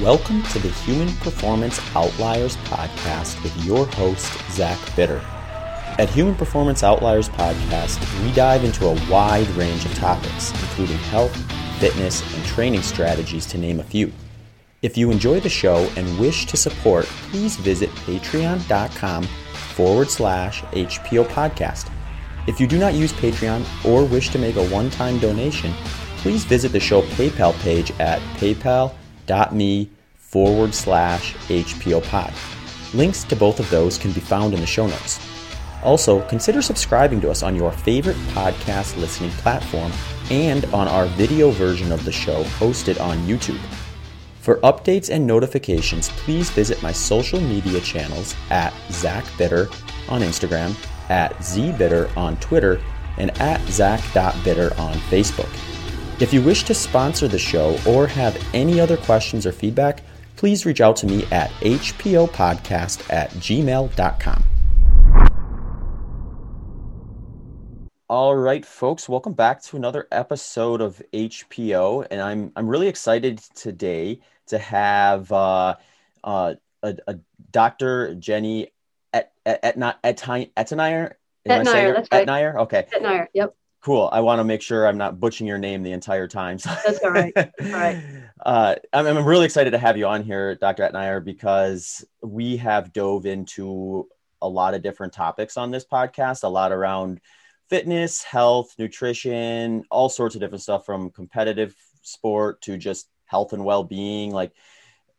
Welcome to the Human Performance Outliers podcast with your host, Zach Bitter. At Human Performance Outliers podcast, we dive into a wide range of topics, including health, fitness, and training strategies, to name a few. If you enjoy the show and wish to support, please visit patreon.com forward slash HPO podcast. If you do not use Patreon or wish to make a one time donation, please visit the show PayPal page at paypal.com me forward slash HPO pod. Links to both of those can be found in the show notes. Also, consider subscribing to us on your favorite podcast listening platform and on our video version of the show hosted on YouTube. For updates and notifications, please visit my social media channels at Zach Bitter on Instagram, at ZBitter on Twitter, and at Zach.bitter on Facebook. If you wish to sponsor the show or have any other questions or feedback, please reach out to me at hpopodcast at gmail.com. All right, folks, welcome back to another episode of HPO, and I'm I'm really excited today to have uh, uh, a, a Dr. Jenny at at at at Etnier. Etnier, that's right. Etnier, okay. Etnier, yep. Cool. I want to make sure I'm not butchering your name the entire time. So. That's all right. all right. Uh, I'm, I'm really excited to have you on here, Dr. Etnier, because we have dove into a lot of different topics on this podcast, a lot around fitness, health, nutrition, all sorts of different stuff from competitive sport to just health and well-being, like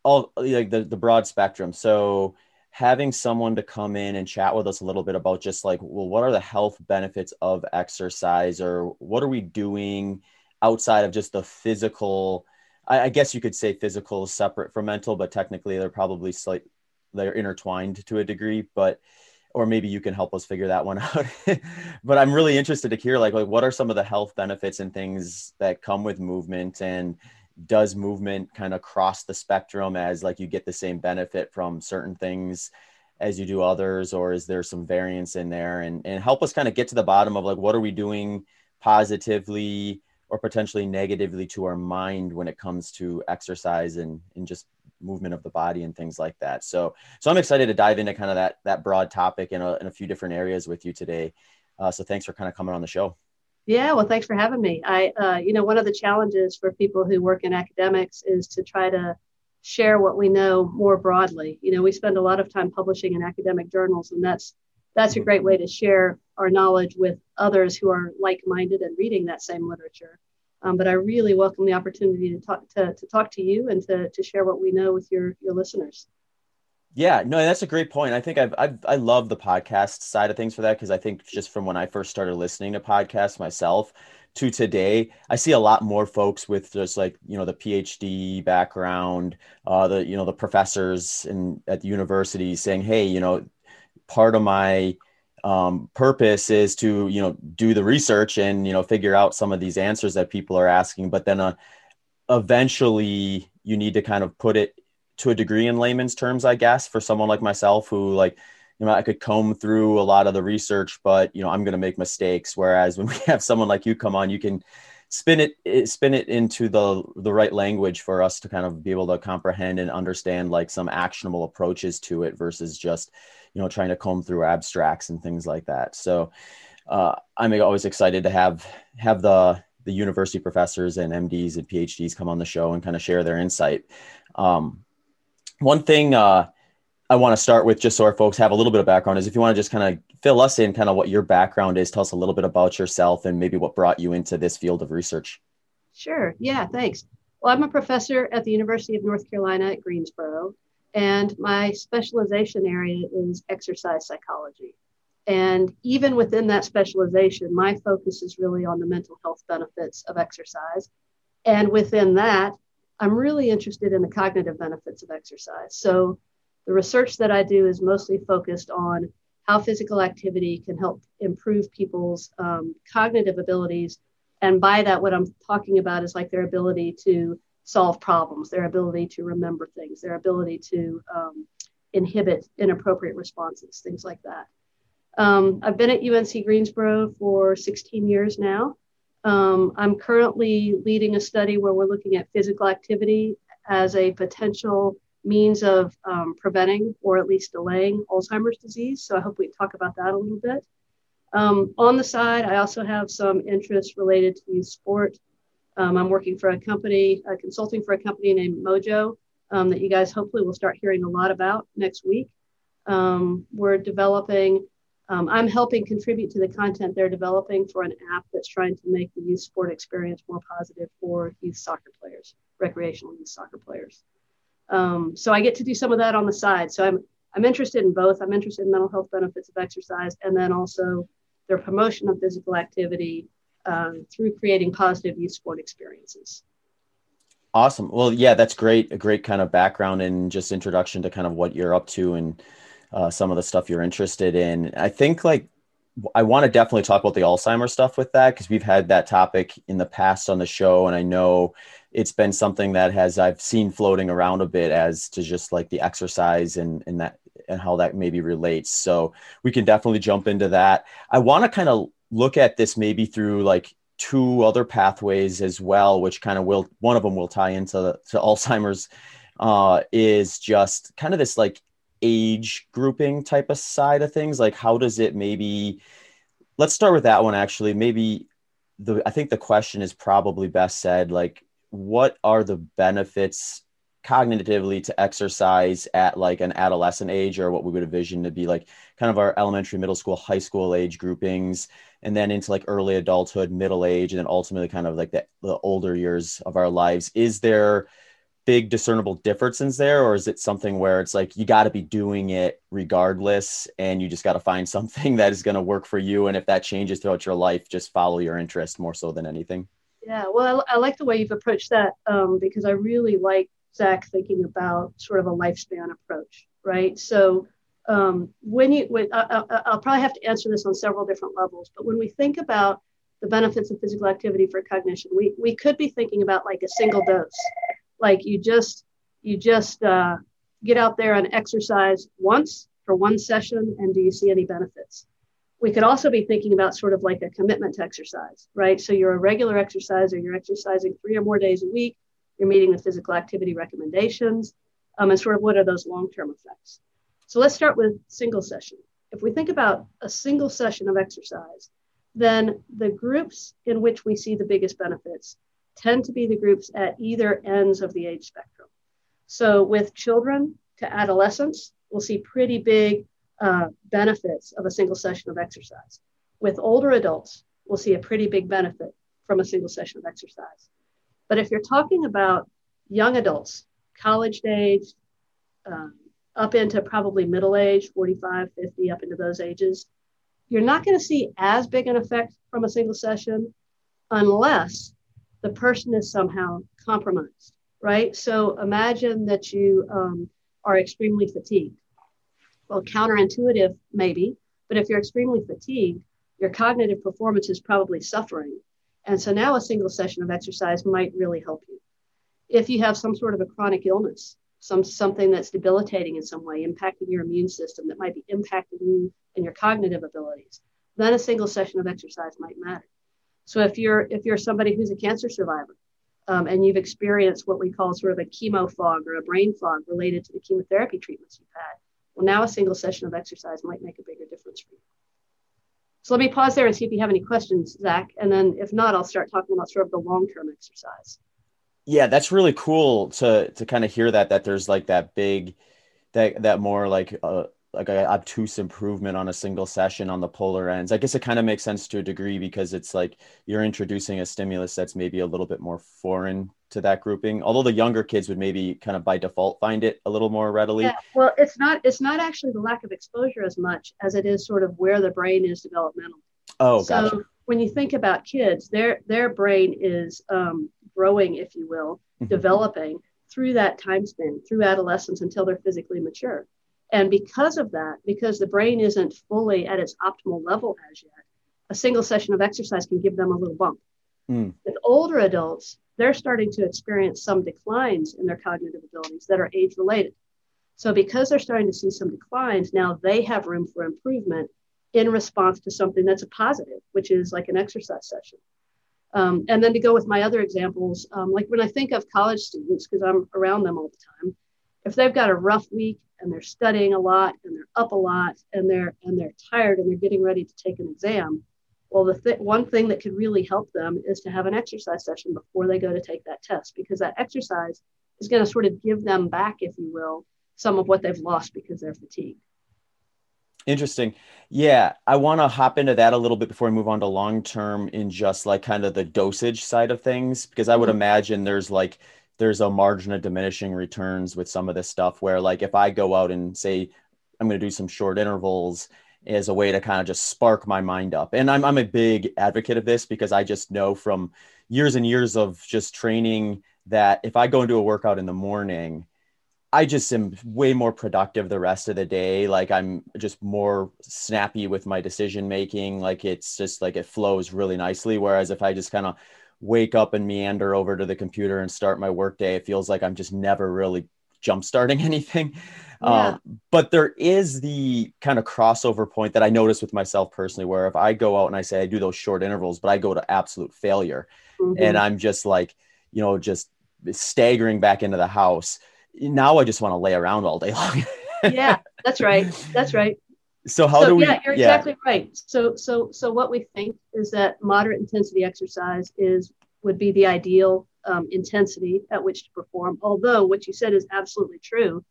all like the, the broad spectrum. So having someone to come in and chat with us a little bit about just like, well, what are the health benefits of exercise or what are we doing outside of just the physical? I, I guess you could say physical is separate from mental, but technically they're probably slight, they're intertwined to a degree, but, or maybe you can help us figure that one out. but I'm really interested to hear like, like what are some of the health benefits and things that come with movement and, does movement kind of cross the spectrum as like you get the same benefit from certain things as you do others or is there some variance in there? And and help us kind of get to the bottom of like what are we doing positively or potentially negatively to our mind when it comes to exercise and and just movement of the body and things like that? So so i'm excited to dive into kind of that that broad topic in a, in a few different areas with you today. Uh, so thanks for kind of coming on the show yeah, well, thanks for having me. I, uh, you know, one of the challenges for people who work in academics is to try to share what we know more broadly. You know, we spend a lot of time publishing in academic journals, and that's that's a great way to share our knowledge with others who are like-minded and reading that same literature. Um, but I really welcome the opportunity to talk to, to talk to you and to, to share what we know with your your listeners. Yeah, no, that's a great point. I think I've, I've I love the podcast side of things for that because I think just from when I first started listening to podcasts myself to today, I see a lot more folks with just like you know the PhD background, uh, the you know the professors in at the university saying, hey, you know, part of my um, purpose is to you know do the research and you know figure out some of these answers that people are asking, but then uh, eventually you need to kind of put it to a degree in layman's terms, I guess, for someone like myself who like, you know, I could comb through a lot of the research, but you know, I'm going to make mistakes. Whereas when we have someone like you come on, you can spin it, spin it into the the right language for us to kind of be able to comprehend and understand like some actionable approaches to it versus just, you know, trying to comb through abstracts and things like that. So uh, I'm always excited to have have the the university professors and MDs and PhDs come on the show and kind of share their insight. Um, one thing uh, I want to start with, just so our folks have a little bit of background, is if you want to just kind of fill us in, kind of what your background is, tell us a little bit about yourself and maybe what brought you into this field of research. Sure. Yeah. Thanks. Well, I'm a professor at the University of North Carolina at Greensboro, and my specialization area is exercise psychology. And even within that specialization, my focus is really on the mental health benefits of exercise. And within that, I'm really interested in the cognitive benefits of exercise. So the research that I do is mostly focused on how physical activity can help improve people's um, cognitive abilities. And by that, what I'm talking about is like their ability to solve problems, their ability to remember things, their ability to um, inhibit inappropriate responses, things like that. Um, I've been at UNC Greensboro for 16 years now. Um, I'm currently leading a study where we're looking at physical activity as a potential means of um, preventing or at least delaying Alzheimer's disease. So I hope we talk about that a little bit. Um, on the side, I also have some interests related to youth sport. Um, I'm working for a company, uh, consulting for a company named Mojo um, that you guys hopefully will start hearing a lot about next week. Um, we're developing, um, I'm helping contribute to the content they're developing for an app that's trying to make the youth sport experience more positive for youth soccer players, recreational youth soccer players. Um, so I get to do some of that on the side. So I'm I'm interested in both. I'm interested in mental health benefits of exercise, and then also their promotion of physical activity um, through creating positive youth sport experiences. Awesome. Well, yeah, that's great. A great kind of background and just introduction to kind of what you're up to and uh, some of the stuff you're interested in. I think like I want to definitely talk about the Alzheimer's stuff with that because we've had that topic in the past on the show, and I know it's been something that has I've seen floating around a bit as to just like the exercise and and that and how that maybe relates. So we can definitely jump into that. I want to kind of look at this maybe through like two other pathways as well, which kind of will one of them will tie into to Alzheimer's. Uh, is just kind of this like age grouping type of side of things. Like how does it maybe? Let's start with that one actually. Maybe the I think the question is probably best said like what are the benefits cognitively to exercise at like an adolescent age or what we would envision to be like kind of our elementary middle school high school age groupings and then into like early adulthood middle age and then ultimately kind of like the, the older years of our lives is there big discernible differences there or is it something where it's like you got to be doing it regardless and you just got to find something that is going to work for you and if that changes throughout your life just follow your interest more so than anything yeah, well, I, I, like the way you've approached that um, because I really like Zach thinking about sort of a lifespan approach, right? So um, when you, when, I, will probably have to answer this on several different levels, but when we think about the benefits of physical activity for cognition, we, we could be thinking about like a single dose, like you just you just uh, get out there and exercise once for one session, and do you see any benefits? we could also be thinking about sort of like a commitment to exercise, right? So you're a regular exerciser, you're exercising three or more days a week, you're meeting the physical activity recommendations, um, and sort of what are those long term effects? So let's start with single session. If we think about a single session of exercise, then the groups in which we see the biggest benefits tend to be the groups at either ends of the age spectrum. So with children to adolescents, we'll see pretty big uh, benefits of a single session of exercise. With older adults, we'll see a pretty big benefit from a single session of exercise. But if you're talking about young adults, college age, um, up into probably middle age, 45, 50, up into those ages, you're not going to see as big an effect from a single session unless the person is somehow compromised, right? So imagine that you um, are extremely fatigued well, counterintuitive, maybe, but if you're extremely fatigued, your cognitive performance is probably suffering. And so now a single session of exercise might really help you. If you have some sort of a chronic illness, some something that's debilitating in some way, impacting your immune system that might be impacting you and your cognitive abilities, then a single session of exercise might matter. So if you're if you're somebody who's a cancer survivor um, and you've experienced what we call sort of a chemo fog or a brain fog related to the chemotherapy treatments you've had, well, now a single session of exercise might make a bigger difference for you. So let me pause there and see if you have any questions, Zach. And then if not, I'll start talking about sort of the long-term exercise. Yeah, that's really cool to to kind of hear that that there's like that big that that more like uh, like a obtuse improvement on a single session on the polar ends. I guess it kind of makes sense to a degree because it's like you're introducing a stimulus that's maybe a little bit more foreign to that grouping. Although the younger kids would maybe kind of by default find it a little more readily. Yeah, well, it's not it's not actually the lack of exposure as much as it is sort of where the brain is developmental. Oh, so gotcha. when you think about kids, their their brain is um, growing, if you will, mm-hmm. developing through that time span, through adolescence until they're physically mature. And because of that, because the brain isn't fully at its optimal level as yet, a single session of exercise can give them a little bump. Mm. With older adults, they're starting to experience some declines in their cognitive abilities that are age related. So, because they're starting to see some declines, now they have room for improvement in response to something that's a positive, which is like an exercise session. Um, and then to go with my other examples, um, like when I think of college students, because I'm around them all the time, if they've got a rough week and they're studying a lot and they're up a lot and they're and they're tired and they're getting ready to take an exam, well, the th- one thing that could really help them is to have an exercise session before they go to take that test, because that exercise is going to sort of give them back, if you will, some of what they've lost because they're fatigued. Interesting. Yeah, I want to hop into that a little bit before we move on to long term in just like kind of the dosage side of things, because I would mm-hmm. imagine there's like there's a margin of diminishing returns with some of this stuff where like if I go out and say I'm going to do some short intervals as a way to kind of just spark my mind up. And I'm I'm a big advocate of this because I just know from years and years of just training that if I go into a workout in the morning, I just am way more productive the rest of the day. Like I'm just more snappy with my decision making. Like it's just like it flows really nicely. Whereas if I just kind of wake up and meander over to the computer and start my workday, it feels like I'm just never really jump starting anything. Yeah. Um, but there is the kind of crossover point that I notice with myself personally, where if I go out and I say I do those short intervals, but I go to absolute failure mm-hmm. and I'm just like, you know, just staggering back into the house now I just want to lay around all day long. yeah, that's right. That's right. So how so, do we? Yeah, you're yeah. exactly right. So so so what we think is that moderate intensity exercise is would be the ideal um, intensity at which to perform. Although what you said is absolutely true,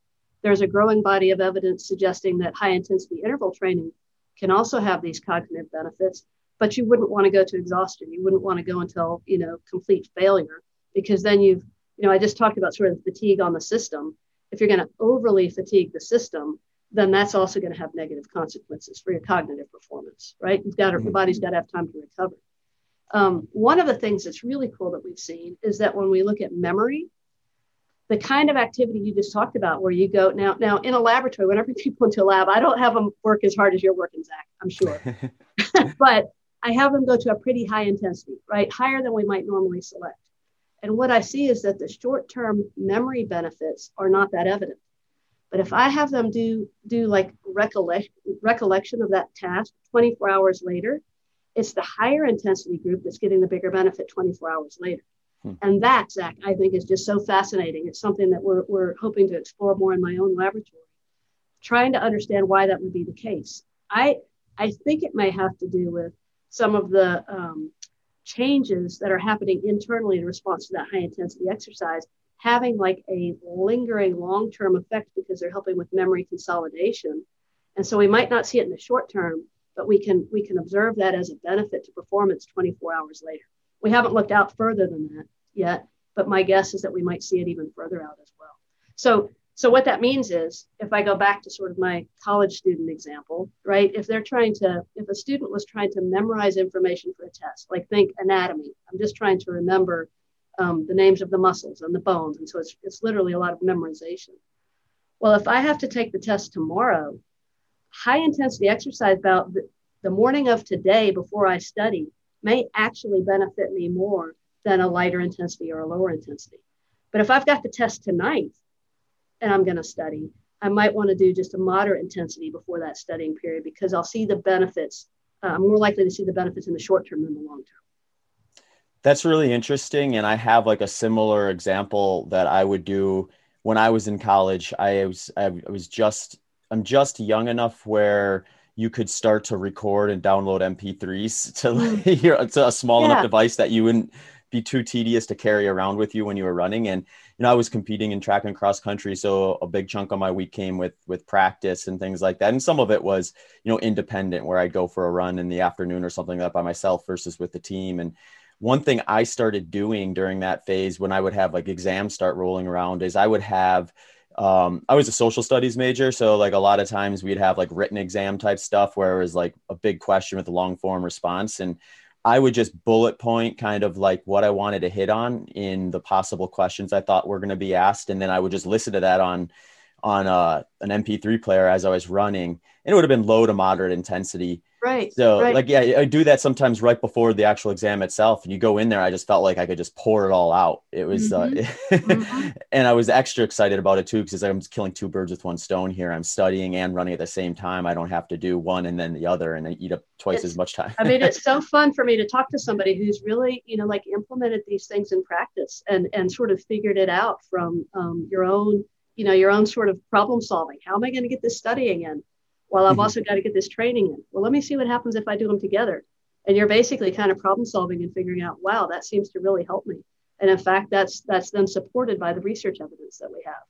there's a growing body of evidence suggesting that high intensity interval training can also have these cognitive benefits. But you wouldn't want to go to exhaustion. You wouldn't want to go until you know complete failure because then you've you know, I just talked about sort of fatigue on the system. If you're going to overly fatigue the system, then that's also going to have negative consequences for your cognitive performance, right? You've got to, your body's got to have time to recover. Um, one of the things that's really cool that we've seen is that when we look at memory, the kind of activity you just talked about, where you go now, now in a laboratory, whenever people into a lab, I don't have them work as hard as you're working, Zach. I'm sure, but I have them go to a pretty high intensity, right, higher than we might normally select. And what I see is that the short term memory benefits are not that evident. But if I have them do, do like recollection, recollection of that task 24 hours later, it's the higher intensity group that's getting the bigger benefit 24 hours later. Hmm. And that, Zach, I think is just so fascinating. It's something that we're, we're hoping to explore more in my own laboratory, trying to understand why that would be the case. I, I think it may have to do with some of the um, changes that are happening internally in response to that high intensity exercise having like a lingering long term effect because they're helping with memory consolidation. And so we might not see it in the short term, but we can we can observe that as a benefit to performance 24 hours later. We haven't looked out further than that yet, but my guess is that we might see it even further out as well. So so what that means is if I go back to sort of my college student example, right? If they're trying to, if a student was trying to memorize information for a test, like think anatomy, I'm just trying to remember um, the names of the muscles and the bones. And so it's, it's literally a lot of memorization. Well, if I have to take the test tomorrow, high intensity exercise about the, the morning of today before I study may actually benefit me more than a lighter intensity or a lower intensity. But if I've got the test tonight, and I'm going to study, I might want to do just a moderate intensity before that studying period because I'll see the benefits. Uh, I'm more likely to see the benefits in the short term than the long term. That's really interesting. And I have like a similar example that I would do when I was in college. I was, I was just, I'm just young enough where you could start to record and download MP3s to, mm. to a small yeah. enough device that you wouldn't be too tedious to carry around with you when you were running. And you know, I was competing in track and cross country, so a big chunk of my week came with with practice and things like that. And some of it was, you know, independent, where I'd go for a run in the afternoon or something like that by myself versus with the team. And one thing I started doing during that phase when I would have like exams start rolling around is I would have um, I was a social studies major, so like a lot of times we'd have like written exam type stuff where it was like a big question with a long form response. And I would just bullet point kind of like what I wanted to hit on in the possible questions I thought were going to be asked, and then I would just listen to that on on uh, an MP3 player as I was running, and it would have been low to moderate intensity. Right. So right. like yeah, I do that sometimes right before the actual exam itself. And you go in there, I just felt like I could just pour it all out. It was mm-hmm. uh, mm-hmm. and I was extra excited about it too because I'm killing two birds with one stone here. I'm studying and running at the same time. I don't have to do one and then the other and I eat up twice it's, as much time. I mean, it's so fun for me to talk to somebody who's really, you know, like implemented these things in practice and and sort of figured it out from um, your own, you know, your own sort of problem solving. How am I going to get this studying in? well i've mm-hmm. also got to get this training in well let me see what happens if i do them together and you're basically kind of problem solving and figuring out wow that seems to really help me and in fact that's that's then supported by the research evidence that we have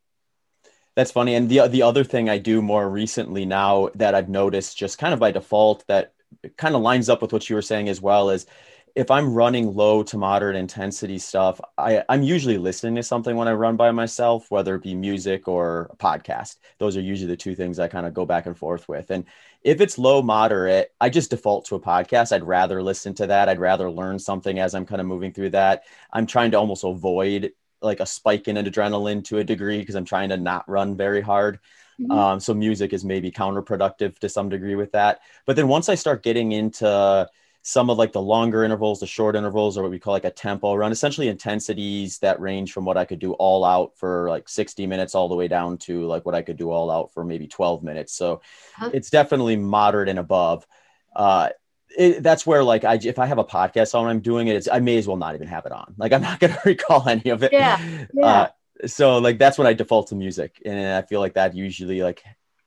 that's funny and the the other thing i do more recently now that i've noticed just kind of by default that kind of lines up with what you were saying as well is if I'm running low to moderate intensity stuff, I, I'm usually listening to something when I run by myself, whether it be music or a podcast. Those are usually the two things I kind of go back and forth with. And if it's low moderate, I just default to a podcast. I'd rather listen to that. I'd rather learn something as I'm kind of moving through that. I'm trying to almost avoid like a spike in adrenaline to a degree because I'm trying to not run very hard. Mm-hmm. Um, so music is maybe counterproductive to some degree with that. But then once I start getting into some of like the longer intervals, the short intervals, or what we call like a tempo run, essentially intensities that range from what I could do all out for like 60 minutes all the way down to like what I could do all out for maybe 12 minutes. So huh? it's definitely moderate and above. Uh, it, that's where like I if I have a podcast on I'm doing it, it's I may as well not even have it on. Like I'm not gonna recall any of it. Yeah. yeah. Uh, so like that's when I default to music, and I feel like that usually like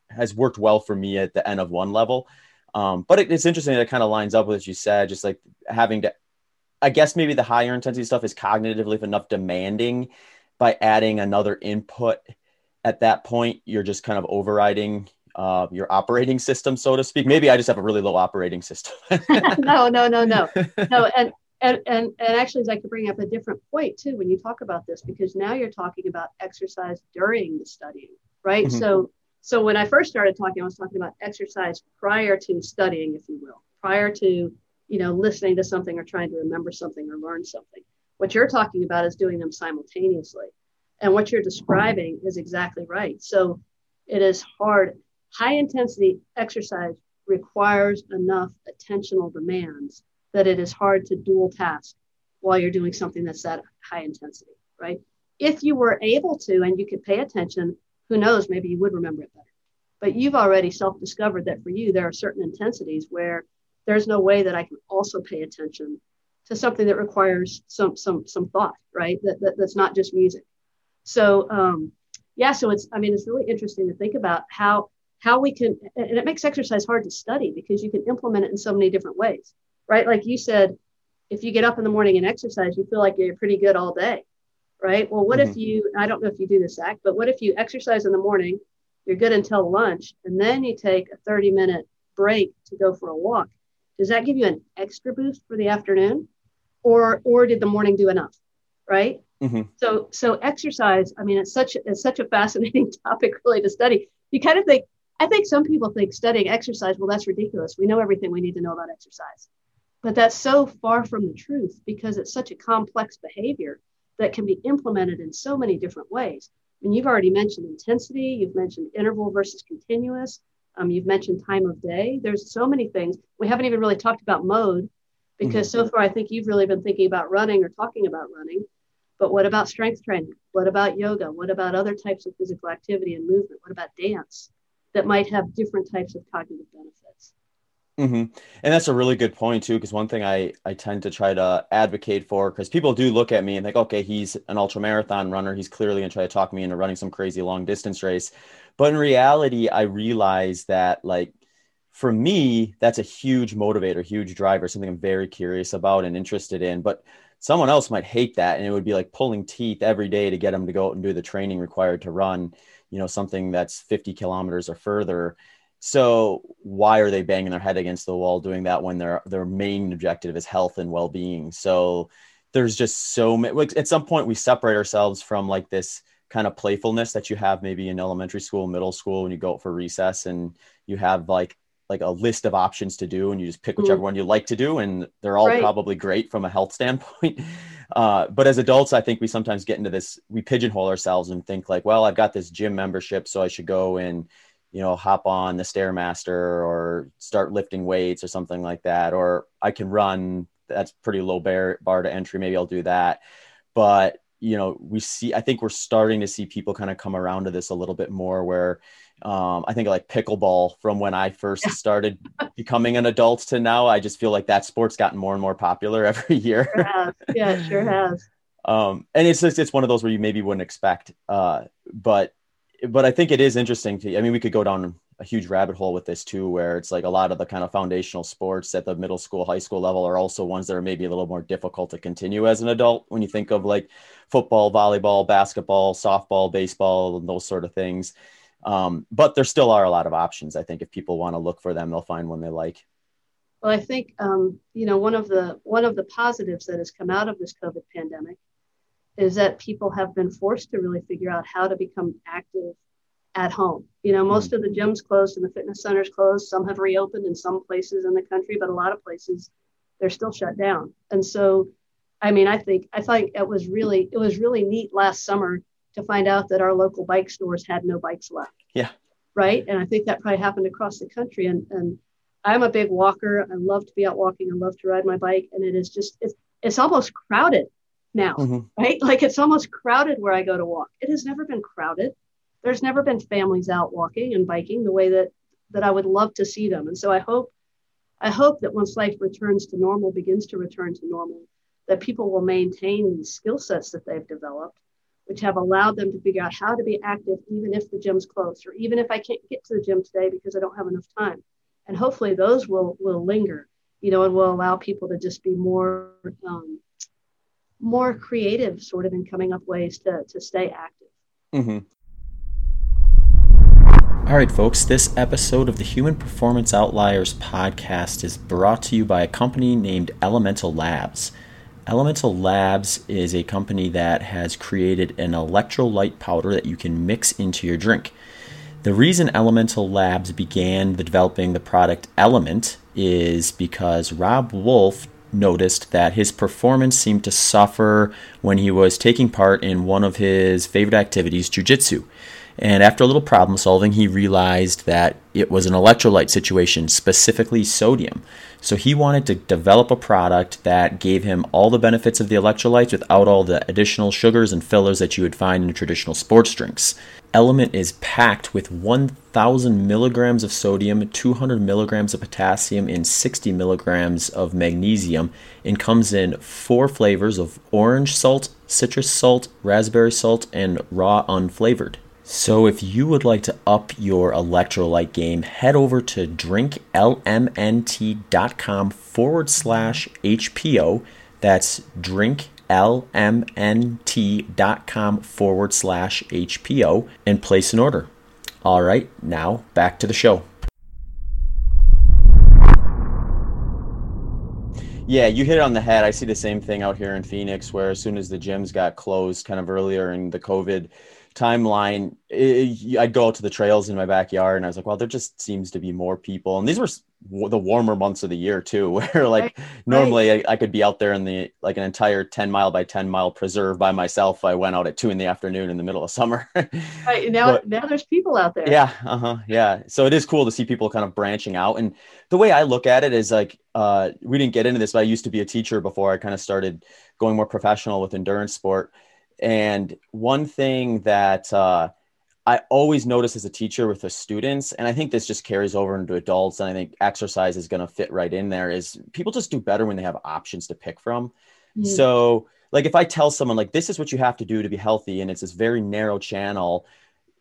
has worked well for me at the end of one level. Um, but it, it's interesting that it kind of lines up with what you said, just like having to, I guess maybe the higher intensity stuff is cognitively enough demanding by adding another input at that point, you're just kind of overriding uh, your operating system, so to speak. Maybe I just have a really low operating system. no, no, no, no, no. And, and, and, and actually, I could bring up a different point too when you talk about this, because now you're talking about exercise during the studying, right? Mm-hmm. So so when I first started talking, I was talking about exercise prior to studying, if you will, prior to you know listening to something or trying to remember something or learn something. What you're talking about is doing them simultaneously, and what you're describing is exactly right. So it is hard. High intensity exercise requires enough attentional demands that it is hard to dual task while you're doing something that's that high intensity, right? If you were able to and you could pay attention who knows, maybe you would remember it better. But you've already self discovered that for you, there are certain intensities where there's no way that I can also pay attention to something that requires some some some thought, right? That, that that's not just music. So um, yeah, so it's I mean it's really interesting to think about how how we can and it makes exercise hard to study because you can implement it in so many different ways, right? Like you said, if you get up in the morning and exercise, you feel like you're pretty good all day right? Well, what mm-hmm. if you, I don't know if you do this act, but what if you exercise in the morning, you're good until lunch, and then you take a 30 minute break to go for a walk? Does that give you an extra boost for the afternoon? Or, or did the morning do enough? Right. Mm-hmm. So, so exercise, I mean, it's such, it's such a fascinating topic really to study. You kind of think, I think some people think studying exercise, well, that's ridiculous. We know everything we need to know about exercise. But that's so far from the truth because it's such a complex behavior that can be implemented in so many different ways. And you've already mentioned intensity, you've mentioned interval versus continuous, um, you've mentioned time of day. There's so many things. We haven't even really talked about mode because mm-hmm. so far I think you've really been thinking about running or talking about running. But what about strength training? What about yoga? What about other types of physical activity and movement? What about dance that might have different types of cognitive benefits? Mm-hmm. And that's a really good point too, because one thing I I tend to try to advocate for, because people do look at me and think, okay, he's an ultra marathon runner, he's clearly gonna try to talk me into running some crazy long distance race, but in reality, I realize that like for me, that's a huge motivator, huge driver, something I'm very curious about and interested in. But someone else might hate that, and it would be like pulling teeth every day to get them to go out and do the training required to run, you know, something that's 50 kilometers or further so why are they banging their head against the wall doing that when their their main objective is health and well-being? So there's just so many. Like at some point, we separate ourselves from like this kind of playfulness that you have maybe in elementary school, middle school, when you go out for recess and you have like like a list of options to do and you just pick whichever mm. one you like to do and they're all right. probably great from a health standpoint Uh, but as adults, I think we sometimes get into this, we pigeonhole ourselves and think like, well, I've got this gym membership, so I should go and, you know, hop on the Stairmaster or start lifting weights or something like that. Or I can run, that's pretty low bar, bar to entry. Maybe I'll do that. But, you know, we see, I think we're starting to see people kind of come around to this a little bit more where, um, I think like pickleball from when I first started becoming an adult to now. I just feel like that sport's gotten more and more popular every year. Sure yeah, it sure has. Um, and it's just it's one of those where you maybe wouldn't expect. Uh, but but I think it is interesting to. I mean, we could go down a huge rabbit hole with this too, where it's like a lot of the kind of foundational sports at the middle school, high school level are also ones that are maybe a little more difficult to continue as an adult. When you think of like football, volleyball, basketball, softball, baseball, and those sort of things. Um, but there still are a lot of options. I think if people want to look for them, they'll find one they like. Well, I think um, you know one of the one of the positives that has come out of this COVID pandemic is that people have been forced to really figure out how to become active at home. You know, most of the gyms closed and the fitness centers closed. Some have reopened in some places in the country, but a lot of places they're still shut down. And so, I mean, I think I think it was really it was really neat last summer to find out that our local bike stores had no bikes left. Yeah. Right. And I think that probably happened across the country. And, and I'm a big walker. I love to be out walking. I love to ride my bike. And it is just, it's, it's almost crowded now, mm-hmm. right? Like it's almost crowded where I go to walk. It has never been crowded. There's never been families out walking and biking the way that, that I would love to see them. And so I hope, I hope that once life returns to normal, begins to return to normal, that people will maintain these skill sets that they've developed which have allowed them to figure out how to be active even if the gym's closed or even if I can't get to the gym today because I don't have enough time. And hopefully those will will linger, you know, and will allow people to just be more um, more creative, sort of, in coming up ways to to stay active. Mm-hmm. All right, folks, this episode of the Human Performance Outliers podcast is brought to you by a company named Elemental Labs. Elemental Labs is a company that has created an electrolyte powder that you can mix into your drink. The reason Elemental Labs began the developing the product Element is because Robb Wolf noticed that his performance seemed to suffer when he was taking part in one of his favorite activities, jujitsu. And after a little problem solving, he realized that it was an electrolyte situation, specifically sodium. So he wanted to develop a product that gave him all the benefits of the electrolytes without all the additional sugars and fillers that you would find in traditional sports drinks. Element is packed with 1,000 milligrams of sodium, 200 milligrams of potassium, and 60 milligrams of magnesium, and comes in four flavors of orange salt, citrus salt, raspberry salt, and raw unflavored. So, if you would like to up your electrolyte game, head over to drinklmnt.com forward slash HPO. That's drinklmnt.com forward slash HPO and place an order. All right, now back to the show. Yeah, you hit it on the head. I see the same thing out here in Phoenix, where as soon as the gyms got closed, kind of earlier in the COVID timeline, it, I'd go out to the trails in my backyard, and I was like, well, there just seems to be more people, and these were the warmer months of the year too, where like right. normally I, I, could be out there in the like an entire ten mile by ten mile preserve by myself. I went out at two in the afternoon in the middle of summer. right now, but, now there's people out there. Yeah, uh huh, yeah. So it is cool to see people kind of branching out, and the way I look at it is like uh, we didn't get into this, but I used to be a teacher before I kind of started going more professional with endurance sport and one thing that uh, I always notice as a teacher with the students, and I think this just carries over into adults, and I think exercise is going to fit right in there, is people just do better when they have options to pick from. Mm. So, like if I tell someone like this is what you have to do to be healthy, and it's this very narrow channel.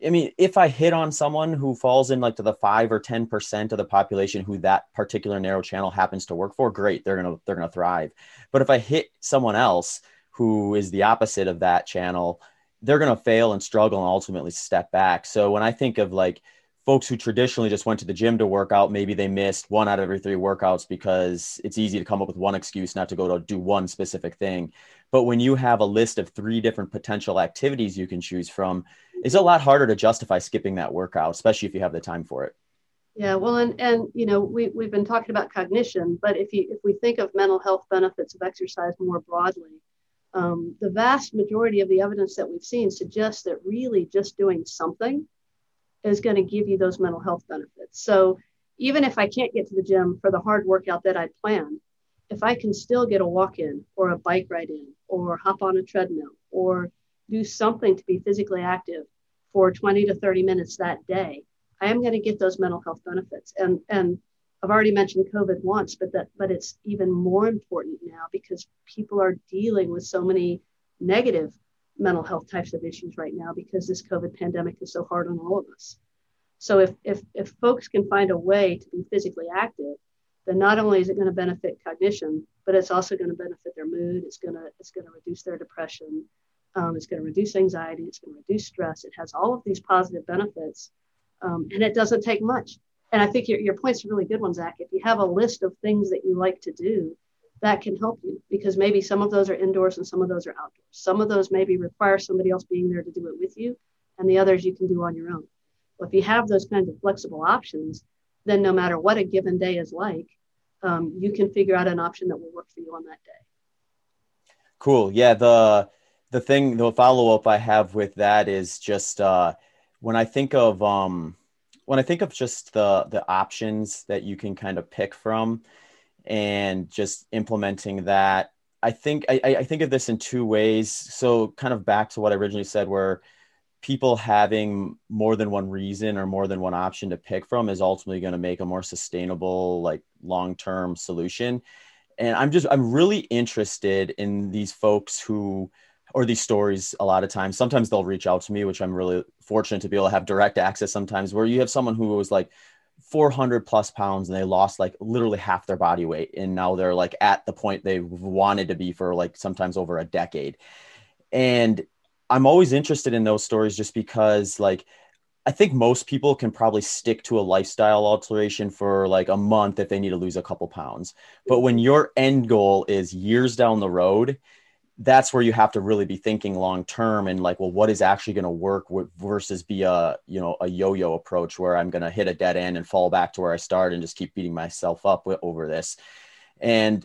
I mean, if I hit on someone who falls in like to the five or ten percent of the population who that particular narrow channel happens to work for, great, they're gonna they're gonna thrive. But if I hit someone else who is the opposite of that channel, they're going to fail and struggle and ultimately step back. So when I think of like folks who traditionally just went to the gym to work out, maybe they missed one out of every three workouts because it's easy to come up with one excuse not to go to do one specific thing. But when you have a list of three different potential activities you can choose from, it's a lot harder to justify skipping that workout, especially if you have the time for it. Yeah, well, and and you know we we've been talking about cognition, but if you if we think of mental health benefits of exercise more broadly, um, the vast majority of the evidence that we've seen suggests that really just doing something is going to give you those mental health benefits. So even if I can't get to the gym for the hard workout that I'd planned, if I can still get a walk in or a bike ride in or hop on a treadmill or do something to be physically active for 20 to 30 minutes that day, I am going to get those mental health benefits. And, and I've already mentioned COVID once, but that but it's even more important now because people are dealing with so many negative mental health types of issues right now because this COVID pandemic is so hard on all of us. So if if if folks can find a way to be physically active, then not only is it going to benefit cognition, but it's also going to benefit their mood. It's going to it's going to reduce their depression. Um, it's going to reduce anxiety. It's going to reduce stress. It has all of these positive benefits, um, and it doesn't take much and I think your, your point's a really good one, Zach. If you have a list of things that you like to do, that can help you because maybe some of those are indoors and some of those are outdoors. Some of those maybe require somebody else being there to do it with you, and the others you can do on your own. Well, if you have those kinds of flexible options, then no matter what a given day is like, um, you can figure out an option that will work for you on that day. Cool. Yeah. The the thing, the follow up I have with that is just uh, when I think of um, when I think of just the the options that you can kind of pick from and just implementing that, I think I, I think of this in two ways. So kind of back to what I originally said, where people having more than one reason or more than one option to pick from is ultimately going to make a more sustainable, like long term solution. And I'm just I'm really interested in these folks who or these stories a lot of times sometimes they'll reach out to me which i'm really fortunate to be able to have direct access sometimes where you have someone who was like 400 plus pounds and they lost like literally half their body weight and now they're like at the point they wanted to be for like sometimes over a decade and i'm always interested in those stories just because like I think most people can probably stick to a lifestyle alteration for like a month if they need to lose a couple pounds. But when your end goal is years down the road, that's where you have to really be thinking long term and like well what is actually going to work versus be a you know a yo-yo approach where i'm going to hit a dead end and fall back to where i started and just keep beating myself up over this. And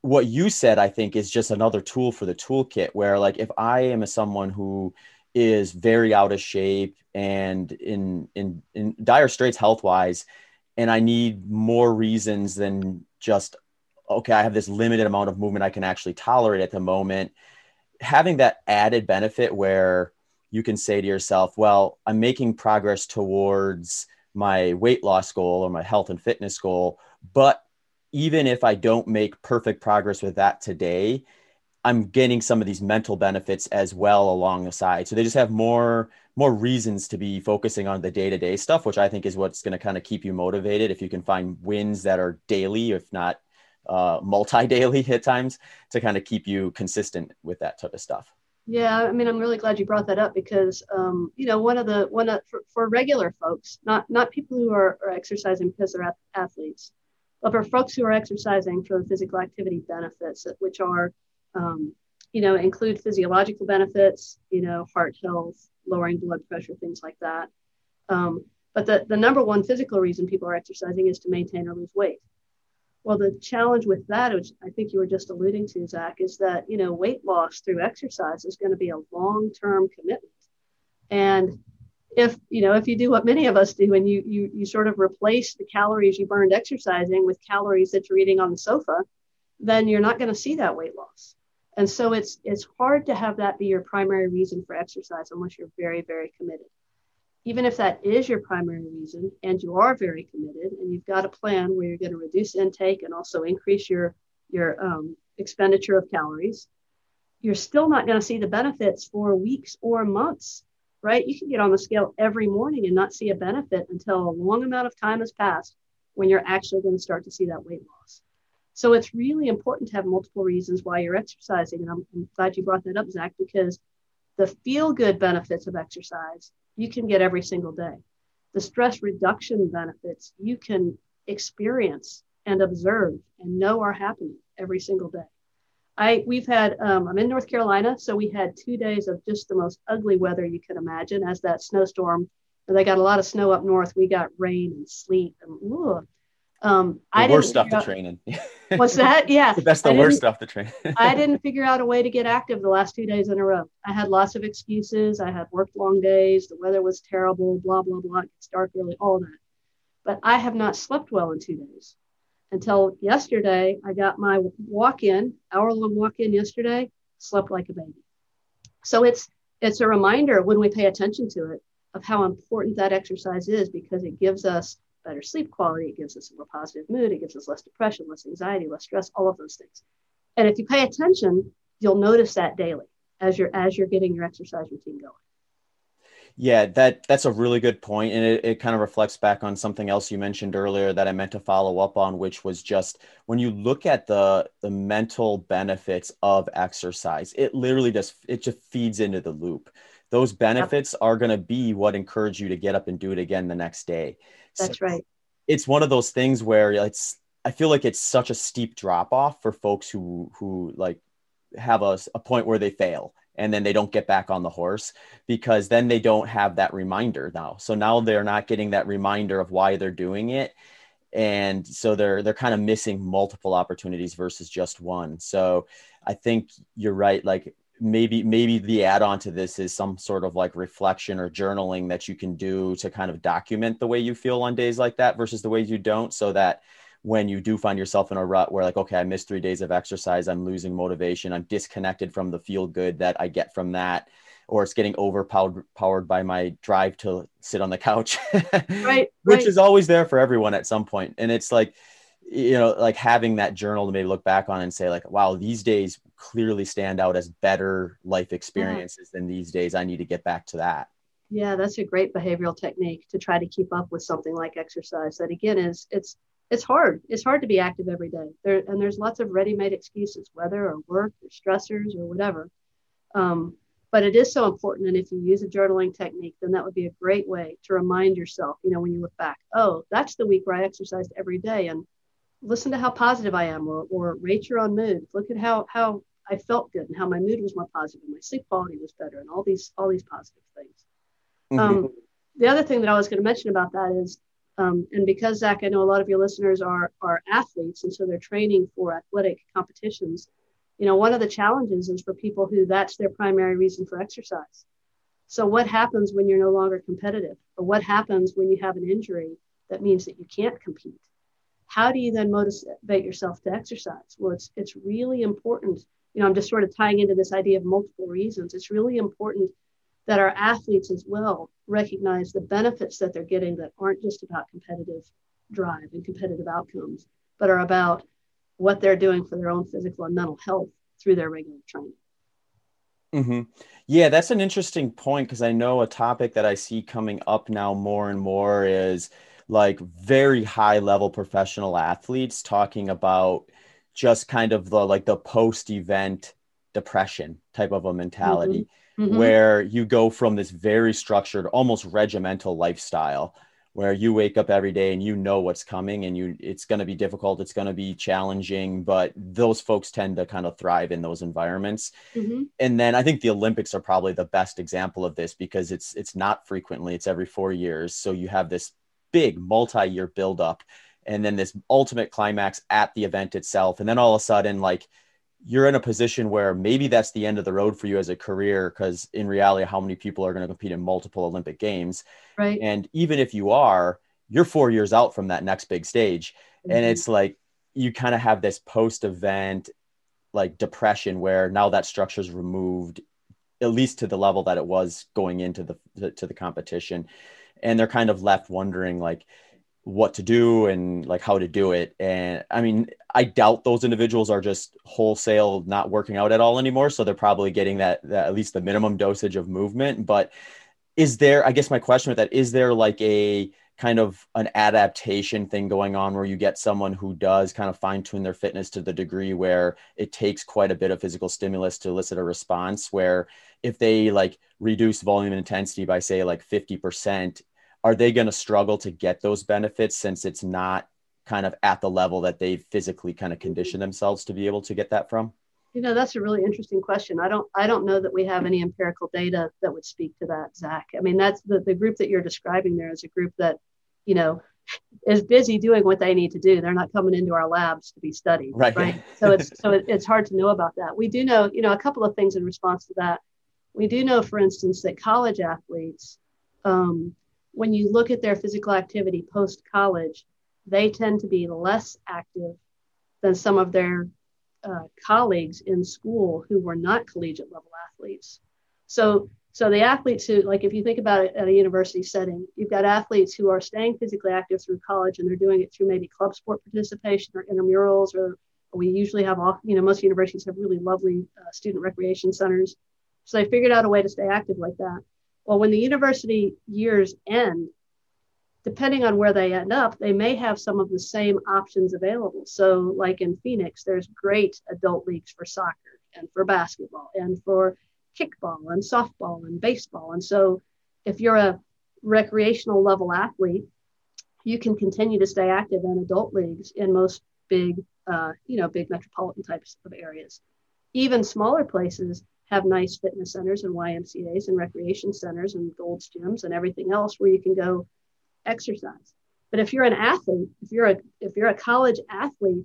what you said i think is just another tool for the toolkit where like if i am a someone who is very out of shape and in in in dire straits health wise and i need more reasons than just okay, I have this limited amount of movement I can actually tolerate at the moment. Having that added benefit where you can say to yourself, well, I'm making progress towards my weight loss goal or my health and fitness goal. But even if I don't make perfect progress with that today, I'm getting some of these mental benefits as well along the side. So they just have more more reasons to be focusing on the day-to-day stuff, which I think is what's going to kind of keep you motivated if you can find wins that are daily, if not uh, multi-daily hit times to kind of keep you consistent with that type of stuff. Yeah i mean i'm really glad you brought that up because um, you know one of the one of, for, for regular folks not not people who are, are exercising because they're athletes but for folks who are exercising for the physical activity benefits which are um, you know include physiological benefits you know heart health lowering blood pressure things like that. Um, but the, the number one physical reason people are exercising is to maintain or lose weight well, the challenge with that, which I think you were just alluding to, Zach, is that you know weight loss through exercise is going to be a long-term commitment, and if you know if you do what many of us do, and you you you sort of replace the calories you burned exercising with calories that you're eating on the sofa, then you're not going to see that weight loss. And so it's it's hard to have that be your primary reason for exercise unless you're very very committed even if that is your primary reason and you are very committed and you've got a plan where you're going to reduce intake and also increase your your um, expenditure of calories you're still not going to see the benefits for weeks or months right? You can get on the scale every morning and not see a benefit until a long amount of time has passed when you're actually going to start to see that weight loss. So it's really important to have multiple reasons why you're exercising and i'm, I'm glad you brought that up zach because the feel good benefits of exercise you can get every single day. The stress reduction benefits you can experience and observe and know are happening every single day. I we've had um, I'm in North Carolina, so we had two days of just the most ugly weather you can imagine. As that snowstorm, they got a lot of snow up north. We got rain and sleet and ugh. Um, the I worst stuff out, to training. what's that? Yeah. the best, the worst stuff to train. I didn't figure out a way to get active the last two days in a row. I had lots of excuses. I had worked long days. The weather was terrible, blah, blah, blah. It gets dark early, all that. But I have not slept well in two days until yesterday. I got my walk in, hour long walk in yesterday, slept like a baby. So it's, it's a reminder when we pay attention to it of how important that exercise is because it gives us better sleep quality, it gives us a more positive mood, it gives us less depression, less anxiety, less stress, all of those things. And if you pay attention, you'll notice that daily as you're as you're getting your exercise routine going. Yeah, that that's a really good point, and it, it kind of reflects back on something else you mentioned earlier that I meant to follow up on, which was just when you look at the the mental benefits of exercise, it literally just it just feeds into the loop. Those benefits yep. are going to be what encourage you to get up and do it again the next day. That's right. It's one of those things where it's I feel like it's such a steep drop off for folks who who like have a, a point where they fail and then they don't get back on the horse because then they don't have that reminder now. So now they're not getting that reminder of why they're doing it. And so they're they're kind of missing multiple opportunities versus just one. So I think you're right. Like maybe maybe the add-on to this is some sort of like reflection or journaling that you can do to kind of document the way you feel on days like that versus the ways you don't so that when you do find yourself in a rut where like okay i missed three days of exercise i'm losing motivation i'm disconnected from the feel good that i get from that or it's getting overpowered powered by my drive to sit on the couch right which right. is always there for everyone at some point and it's like you know like having that journal to maybe look back on and say like wow these days clearly stand out as better life experiences yeah. than these days. I need to get back to that. Yeah that's a great behavioral technique to try to keep up with something like exercise that again is it's it's hard. It's hard to be active every day. There and there's lots of ready-made excuses weather or work or stressors or whatever. Um, but it is so important and if you use a journaling technique then that would be a great way to remind yourself you know when you look back oh that's the week where i exercised every day and listen to how positive I am or, or rate your own mood. Look at how, how I felt good and how my mood was more positive and my sleep quality was better and all these, all these positive things. Mm-hmm. Um, the other thing that I was going to mention about that is, um, and because Zach, I know a lot of your listeners are, are athletes and so they're training for athletic competitions. You know, one of the challenges is for people who that's their primary reason for exercise. So what happens when you're no longer competitive or what happens when you have an injury that means that you can't compete? How do you then motivate yourself to exercise? Well, it's, it's really important. You know, I'm just sort of tying into this idea of multiple reasons. It's really important that our athletes as well recognize the benefits that they're getting that aren't just about competitive drive and competitive outcomes, but are about what they're doing for their own physical and mental health through their regular training. Mm-hmm. Yeah, that's an interesting point because I know a topic that I see coming up now more and more is like very high level professional athletes talking about just kind of the like the post event depression type of a mentality mm-hmm. Mm-hmm. where you go from this very structured almost regimental lifestyle where you wake up every day and you know what's coming and you it's going to be difficult it's going to be challenging but those folks tend to kind of thrive in those environments mm-hmm. and then i think the olympics are probably the best example of this because it's it's not frequently it's every 4 years so you have this big multi-year buildup and then this ultimate climax at the event itself. And then all of a sudden like you're in a position where maybe that's the end of the road for you as a career because in reality how many people are going to compete in multiple olympic games. Right. And even if you are you're four years out from that next big stage. Mm-hmm. and it's like you kind of have this post event like depression where now that structure is removed at least to the level that it was going into the to the competition and they're kind of left wondering like what to do and like how to do it. And i mean i doubt those individuals are just wholesale not working out at all anymore. So they're probably getting that, that at least the minimum dosage of movement. But is there i guess my question with that is there like a kind of an adaptation thing going on where you get someone who does kind of fine tune their fitness to the degree where it takes quite a bit of physical stimulus to elicit a response where if they like reduce volume and intensity by say like 50% are they going to struggle to get those benefits since it's not kind of at the level that they've physically kind of conditioned themselves to be able to get that from you know that's a really interesting question i don't i don't know that we have any empirical data that would speak to that zach i mean that's the, the group that you're describing there is a group that you know is busy doing what they need to do. They're not coming into our labs to be studied. Right. right? so it's so it, it's hard to know about that. We do know, you know, a couple of things in response to that. We do know, for instance, that college athletes, um, when you look at their physical activity post college, they tend to be less active than some of their uh, colleagues in school who were not collegiate level athletes. So so the athletes who, like, if you think about it at a university setting, you've got athletes who are staying physically active through college, and they're doing it through maybe club sport participation or intramurals, or, we usually have all, you know, most universities have really lovely uh, student recreation centers. So they figured out a way to stay active like that. Well, when the university years end, depending on where they end up, they may have some of the same options available. So, like in Phoenix, there's great adult leagues for soccer and for basketball and for kickball and softball and baseball. And so, if you're a recreational level athlete, you can continue to stay active in adult leagues in most big, uh, you know, big metropolitan types of areas. Even smaller places have nice fitness centers and YMCA's and recreation centers and Gold's gyms and everything else where you can go exercise. But if you're an athlete, if you're a if you're a college athlete,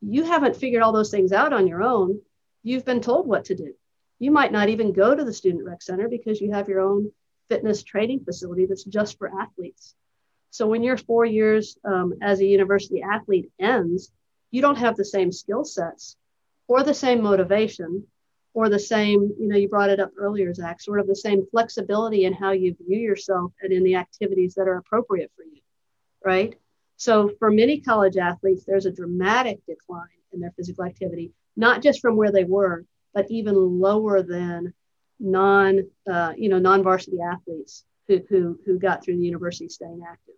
you haven't figured all those things out on your own. You've been told what to do. You might not even go to the student rec center because you have your own fitness training facility that's just for athletes. So when your four years um, as a university athlete ends, you don't have the same skill sets or the same motivation or the same, you know, you brought it up earlier, Zach, sort of the same flexibility in how you view yourself and in the activities that are appropriate for you, right? So for many college athletes, there's a dramatic decline in their physical activity, not just from where they were, but even lower than non, uh, you know, non-varsity athletes who, who, who got through the university staying active.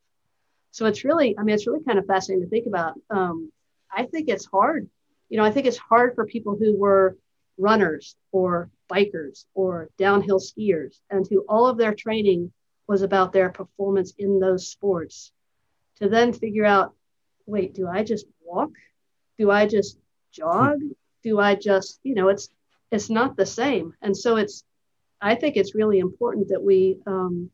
So it's really, I mean, it's really kind of fascinating to think about. Um, I think it's hard. You know, I think it's hard for people who were runners or bikers or downhill skiers. And who all of their training was about their performance in those sports. To then figure out wait do i just walk? Do i just jog? Do i just you know it's it's not the same. And so it's, I think it's really important that we, um,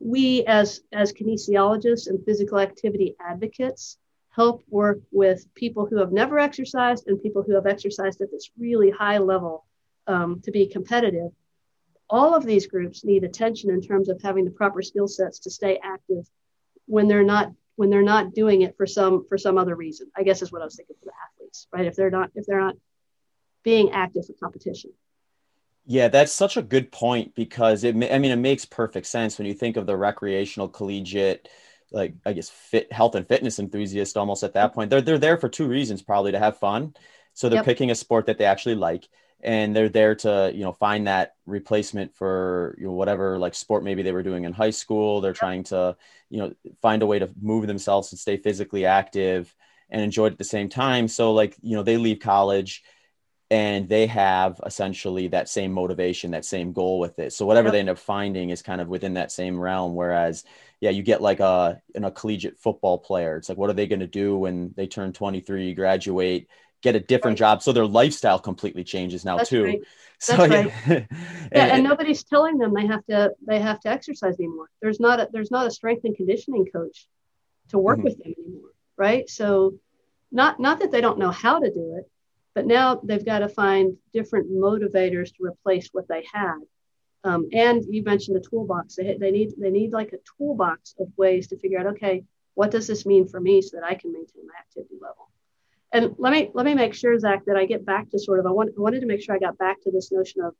we as as kinesiologists and physical activity advocates help work with people who have never exercised and people who have exercised at this really high level um, to be competitive. All of these groups need attention in terms of having the proper skill sets to stay active when they're not when they're not doing it for some for some other reason. I guess is what I was thinking for the athletes, right? If they're not if they're not being active for competition. Yeah, that's such a good point because it. I mean, it makes perfect sense when you think of the recreational, collegiate, like I guess fit health and fitness enthusiast. Almost at that point, they're they're there for two reasons, probably to have fun. So they're yep. picking a sport that they actually like, and they're there to you know find that replacement for you know whatever like sport maybe they were doing in high school. They're yep. trying to you know find a way to move themselves and stay physically active and enjoy it at the same time. So like you know they leave college and they have essentially that same motivation that same goal with it so whatever yep. they end up finding is kind of within that same realm whereas yeah you get like a in a collegiate football player it's like what are they going to do when they turn 23 graduate get a different right. job so their lifestyle completely changes now That's too right. so That's yeah. right. yeah and, and, nobody's telling them they have to they have to exercise anymore there's not a there's not a strength and conditioning coach to work mm-hmm. with them anymore right so not not that they don't know how to do it but now they've got to find different motivators to replace what they had. Um, and you mentioned the toolbox. They, they need they need like a toolbox of ways to figure out, okay, what does this mean for me so that I can maintain my activity level? And let me let me make sure, Zach, that I get back to sort of I, want, I wanted to make sure I got back to this notion of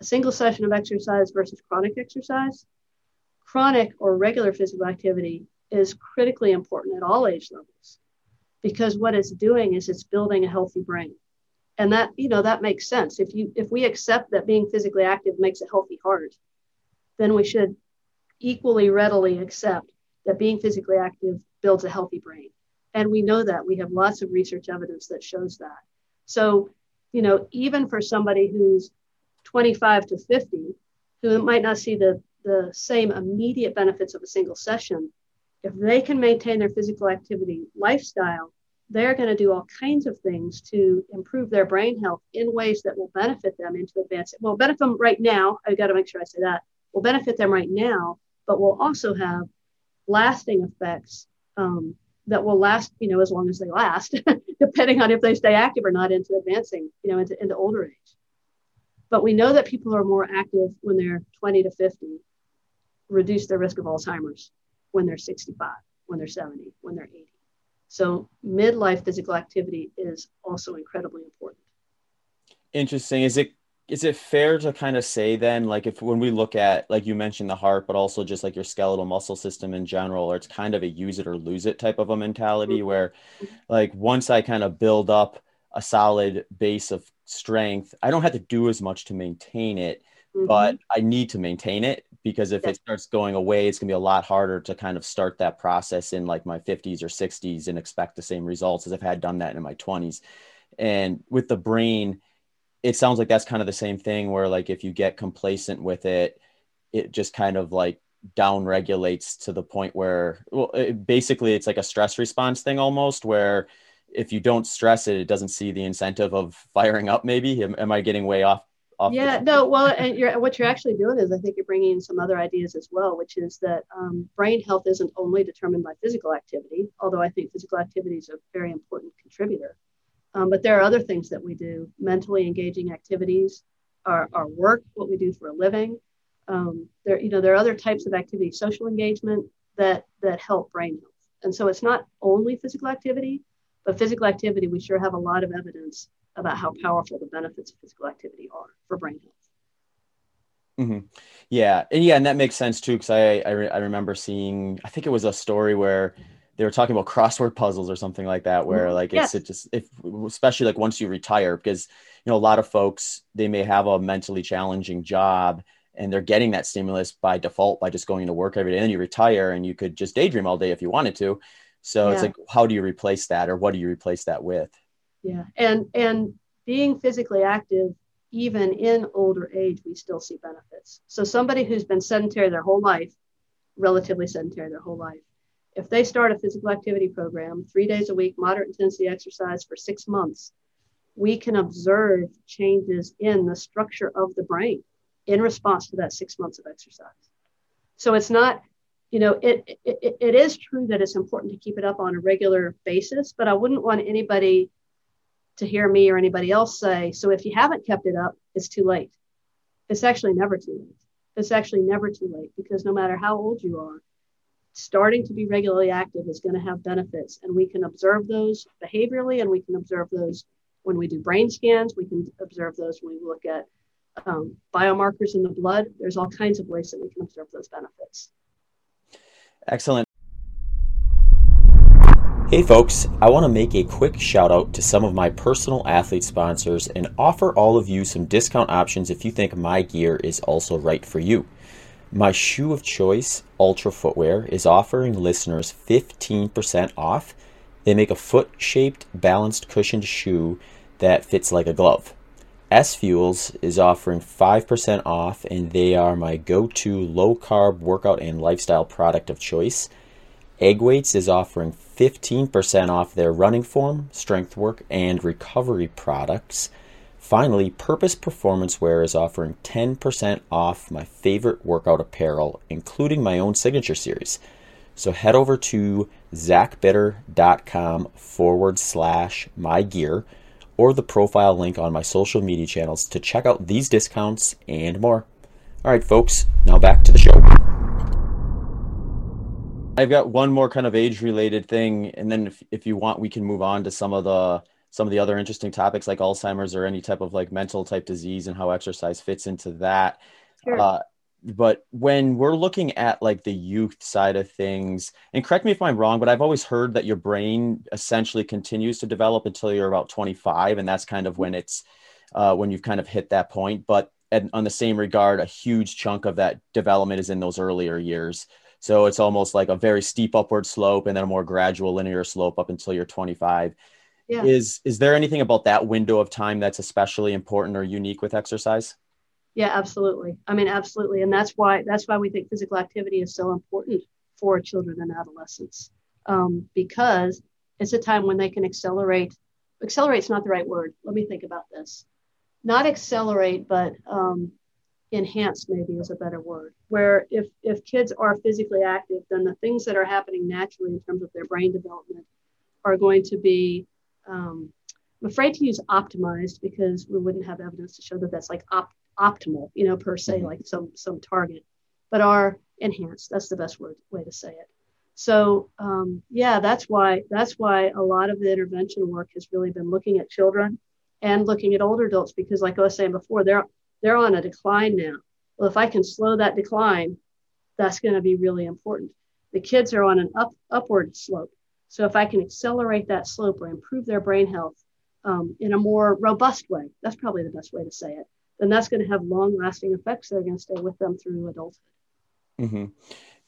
a single session of exercise versus chronic exercise. Chronic or regular physical activity is critically important at all age levels because what it's doing is it's building a healthy brain and that you know that makes sense. If you if we accept that being physically active makes a healthy heart then we should equally readily accept that being physically active builds a healthy brain. And we know that. We have lots of research evidence that shows that. So you know even for somebody who's 25 to 50 who might not see the the same immediate benefits of a single session if they can maintain their physical activity lifestyle they're going to do all kinds of things to improve their brain health in ways that will benefit them into advanced. Well, benefit them right now. I've got to make sure I say that will benefit them right now, but will also have lasting effects um, that will last, you know, as long as they last, depending on if they stay active or not into advancing, you know, into, into older age. But we know that people who are more active when they're 20 to 50 reduce their risk of Alzheimer's when they're 65, when they're 70, when they're 80. So midlife physical activity is also incredibly important. Interesting. Is it is it fair to kind of say then like if when we look at like you mentioned the heart but also just like your skeletal muscle system in general or it's kind of a use it or lose it type of a mentality mm-hmm. where like once i kind of build up a solid base of strength i don't have to do as much to maintain it mm-hmm. but i need to maintain it because if yeah. it starts going away it's going to be a lot harder to kind of start that process in like my 50s or 60s and expect the same results as i've had done that in my 20s and with the brain it sounds like that's kind of the same thing where like if you get complacent with it it just kind of like down regulates to the point where well it, basically it's like a stress response thing almost where if you don't stress it it doesn't see the incentive of firing up maybe am, am i getting way off yeah no well and you're, what you're actually doing is i think you're bringing in some other ideas as well which is that um, brain health isn't only determined by physical activity although i think physical activity is a very important contributor um, but there are other things that we do, mentally engaging activities, our, our work, what we do for a living. Um, there, you know, there are other types of activities, social engagement that that help brain health. And so it's not only physical activity, but physical activity, we sure have a lot of evidence about how powerful the benefits of physical activity are for brain health. Mm-hmm. Yeah, and yeah, and that makes sense too because I I, re- I remember seeing I think it was a story where they were talking about crossword puzzles or something like that where mm-hmm. like it's it just if especially like once you retire because you know a lot of folks they may have a mentally challenging job and they're getting that stimulus by default by just going to work every day and you retire and you could just daydream all day if you wanted to so yeah. it's like how do you replace that or what do you replace that with yeah and and being physically active even in older age we still see benefits so somebody who's been sedentary their whole life relatively sedentary their whole life if they start a physical activity program, three days a week, moderate intensity exercise for six months, we can observe changes in the structure of the brain in response to that six months of exercise. So it's not, you know, it, it, it is true that it's important to keep it up on a regular basis, but I wouldn't want anybody to hear me or anybody else say, so if you haven't kept it up, it's too late. It's actually never too late. It's actually never too late because no matter how old you are, starting to be regularly active is going to have benefits. And we can observe those behaviorally, and we can observe those when we do brain scans. We can observe those when we look at um, biomarkers in the blood. There's all kinds of ways that we can observe those benefits. Excellent. Hey folks, I want to make a quick shout out to some of my personal athlete sponsors and offer all of you some discount options if you think my gear is also right for you. My shoe of choice, Altra Footwear, is offering listeners 15% off. They make a foot shaped, balanced cushioned shoe that fits like a glove. S Fuels is offering 5% off, and they are my go to low carb workout and lifestyle product of choice. Egg Weights is offering 15% off their running form, strength work, and recovery products. Finally, Purpose Performance Wear is offering 10% off my favorite workout apparel, including my own signature series. So head over to zachbitter.com forward slash my gear or the profile link on my social media channels to check out these discounts and more. All right, folks, now back to the show. I've got one more kind of age related thing, and then if, if you want, we can move on to some of the some of the other interesting topics like Alzheimer's or any type of like mental type disease and how exercise fits into that. Sure. Uh, but when we're looking at like the youth side of things, and correct me if I'm wrong, but I've always heard that your brain essentially continues to develop until you're about 25, and that's kind of when it's uh, when you've kind of hit that point. But on the same regard, a huge chunk of that development is in those earlier years. So it's almost like a very steep upward slope and then a more gradual linear slope up until you're 25 yeah. is is there anything about that window of time that's especially important or unique with exercise? Yeah absolutely. I mean absolutely. And that's why that's why we think physical activity is so important for children and adolescents. Um, because it's a time when they can accelerate. Accelerate's not the right word. Let me think about this. Not accelerate but um, enhanced maybe is a better word where if if kids are physically active then the things that are happening naturally in terms of their brain development are going to be um, i'm afraid to use optimized because we wouldn't have evidence to show that that's like op- optimal you know per se mm-hmm. like some some target but are enhanced that's the best word way to say it so um, yeah that's why that's why a lot of the intervention work has really been looking at children and looking at older adults because like i was saying before they're they're on a decline now. Well, if I can slow that decline, that's going to be really important. The kids are on an up, upward slope. So if I can accelerate that slope or improve their brain health um, in a more robust way, that's probably the best way to say it, then that's going to have long lasting effects that are going to stay with them through adulthood. Mm-hmm.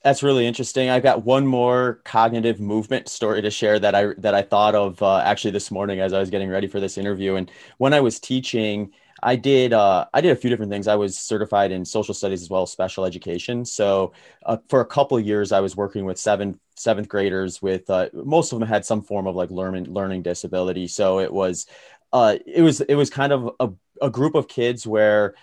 That's really interesting. I've got one more cognitive movement story to share that I that I thought of uh, actually this morning as I was getting ready for this interview. And when I was teaching I did uh, I did a few different things. I was certified in social studies as well as special education. So uh, for a couple years, I was working with seventh seventh graders. With uh, most of them had some form of like learning learning disability. So it was uh, it was it was kind of a, a group of kids where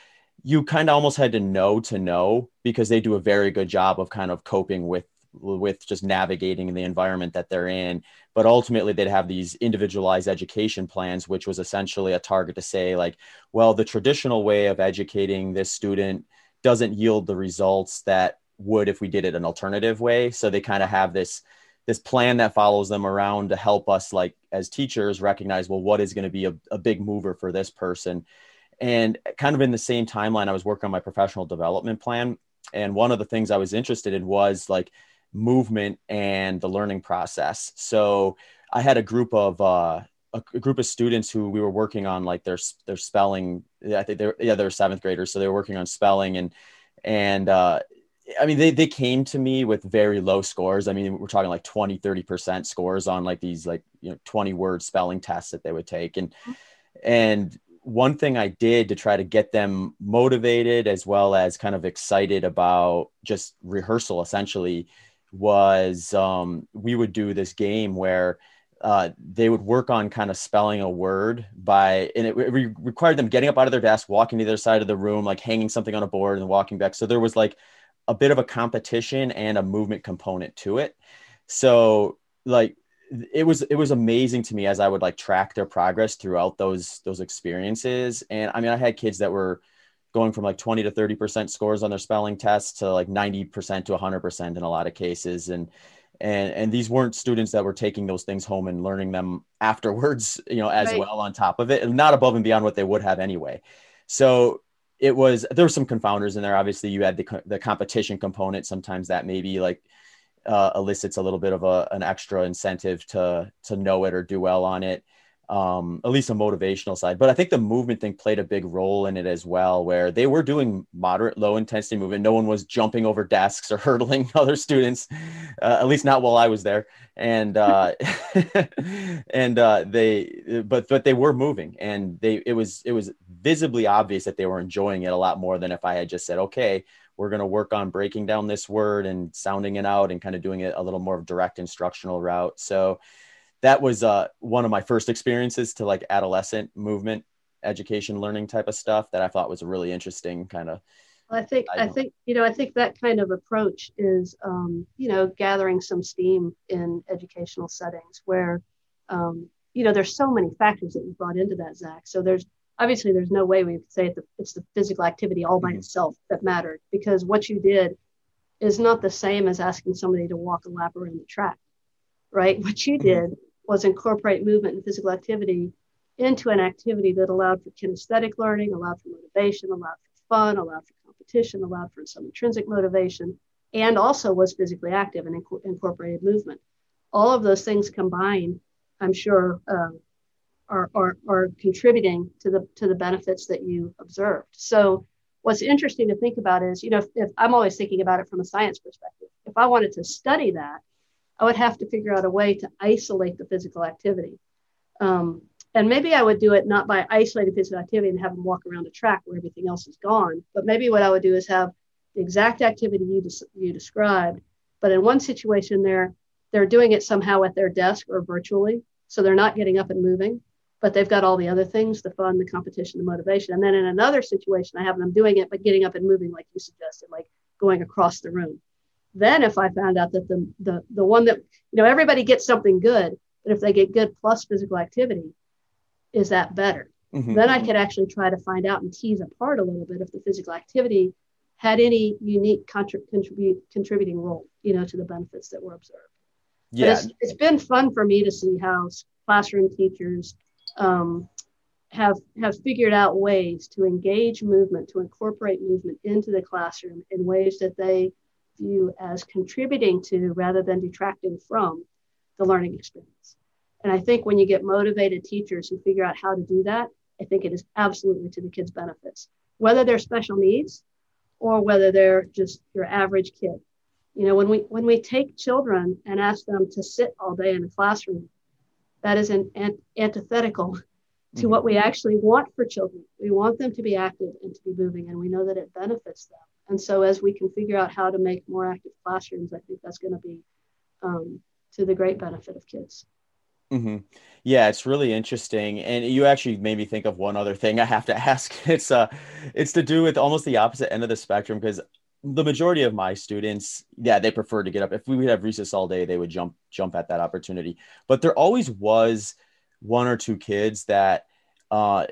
you kind of almost had to know to know because they do a very good job of kind of coping with with just navigating the environment that they're in. But ultimately they'd have these individualized education plans which was essentially a target to say like well the traditional way of educating this student doesn't yield the results that would if we did it an alternative way. So they kind of have this this plan that follows them around to help us like as teachers recognize well what is going to be a, a big mover for this person. And kind of in the same timeline i was working on my professional development plan. And one of the things i was interested in was like movement and the learning process. So I had a group of uh, a group of students who we were working on like their their spelling. I think they're yeah they're seventh graders, so they were working on spelling and and uh, I mean they they came to me with very low scores. I mean we're talking like 20 30 percent scores on like these like you know 20 word spelling tests that they would take and and one thing I did to try to get them motivated as well as kind of excited about just rehearsal essentially was um, we would do this game where uh, they would work on kind of spelling a word by, and it, it re- required them getting up out of their desk, walking to the other side of the room, like hanging something on a board and walking back. So there was like a bit of a competition and a movement component to it. So like it was it was amazing to me as I would like track their progress throughout those those experiences. And I mean, I had kids that were going from like 20 to 30% scores on their spelling tests to like 90% to 100% in a lot of cases. And, and, and these weren't students that were taking those things home and learning them afterwards, you know, as right. well on top of it and not above and beyond what they would have anyway. So it was, there were some confounders in there. Obviously you had the, the competition component. Sometimes that maybe like uh, elicits a little bit of a, an extra incentive to, to know it or do well on it um, at least a motivational side. But I think the movement thing played a big role in it as well, where they were doing moderate, low intensity movement. No one was jumping over desks or hurdling other students, uh, at least not while I was there. And uh, and uh, they, but but they were moving, and they it was it was visibly obvious that they were enjoying it a lot more than if I had just said, okay. We're going to work on breaking down this word and sounding it out and kind of doing it a little more of direct instructional route. So, that was uh, one of my first experiences to like adolescent movement education learning type of stuff that i thought was a really interesting kind of well, i think i, I think you know i think that kind of approach is um, you know gathering some steam in educational settings where um, you know there's so many factors that you brought into that zach so there's obviously there's no way we could say it's the, it's the physical activity all by mm-hmm. itself that mattered because what you did is not the same as asking somebody to walk a lap around the track right what you mm-hmm. did was incorporate movement and physical activity into an activity that allowed for kinesthetic learning, allowed for motivation, allowed for fun, allowed for competition, allowed for some intrinsic motivation, and also was physically active and inc- incorporated movement. All of those things combined, I'm sure, uh, are, are, are contributing to the to the benefits that you observed. So, what's interesting to think about is, you know, if, if I'm always thinking about it from a science perspective. If I wanted to study that, I would have to figure out a way to isolate the physical activity. Um, and maybe I would do it not by isolating physical activity and have them walk around a track where everything else is gone, but maybe what I would do is have the exact activity you, des- you described, but in one situation they're they're doing it somehow at their desk or virtually, so they're not getting up and moving, but they've got all the other things the fun, the competition, the motivation. And then in another situation, I have them doing it, but getting up and moving like you suggested, like going across the room. Then if I found out that the, the, the one that, you know, everybody gets something good, but if they get good plus physical activity, is that better? Mm-hmm. Then I could actually try to find out and tease apart a little bit if the physical activity had any unique contrib- contribute, contributing role, you know, to the benefits that were observed. Yeah. It's, it's been fun for me to see how classroom teachers um, have have figured out ways to engage movement, to incorporate movement into the classroom in ways that they view as contributing to rather than detracting from the learning experience. And I think when you get motivated teachers who figure out how to do that, I think it is absolutely to the kids' benefits, whether they're special needs or whether they're just your average kid. You know, when we when we take children and ask them to sit all day in a classroom that is an, an antithetical to mm-hmm. what we actually want for children. We want them to be active and to be moving, and we know that it benefits them. And so, as we can figure out how to make more active classrooms, I think that's going to be um, to the great benefit of kids. Mm-hmm. Yeah, it's really interesting, and you actually made me think of one other thing I have to ask. It's uh, it's to do with almost the opposite end of the spectrum because the majority of my students, yeah, they prefer to get up. If we would have recess all day, they would jump jump at that opportunity. But there always was one or two kids that uh,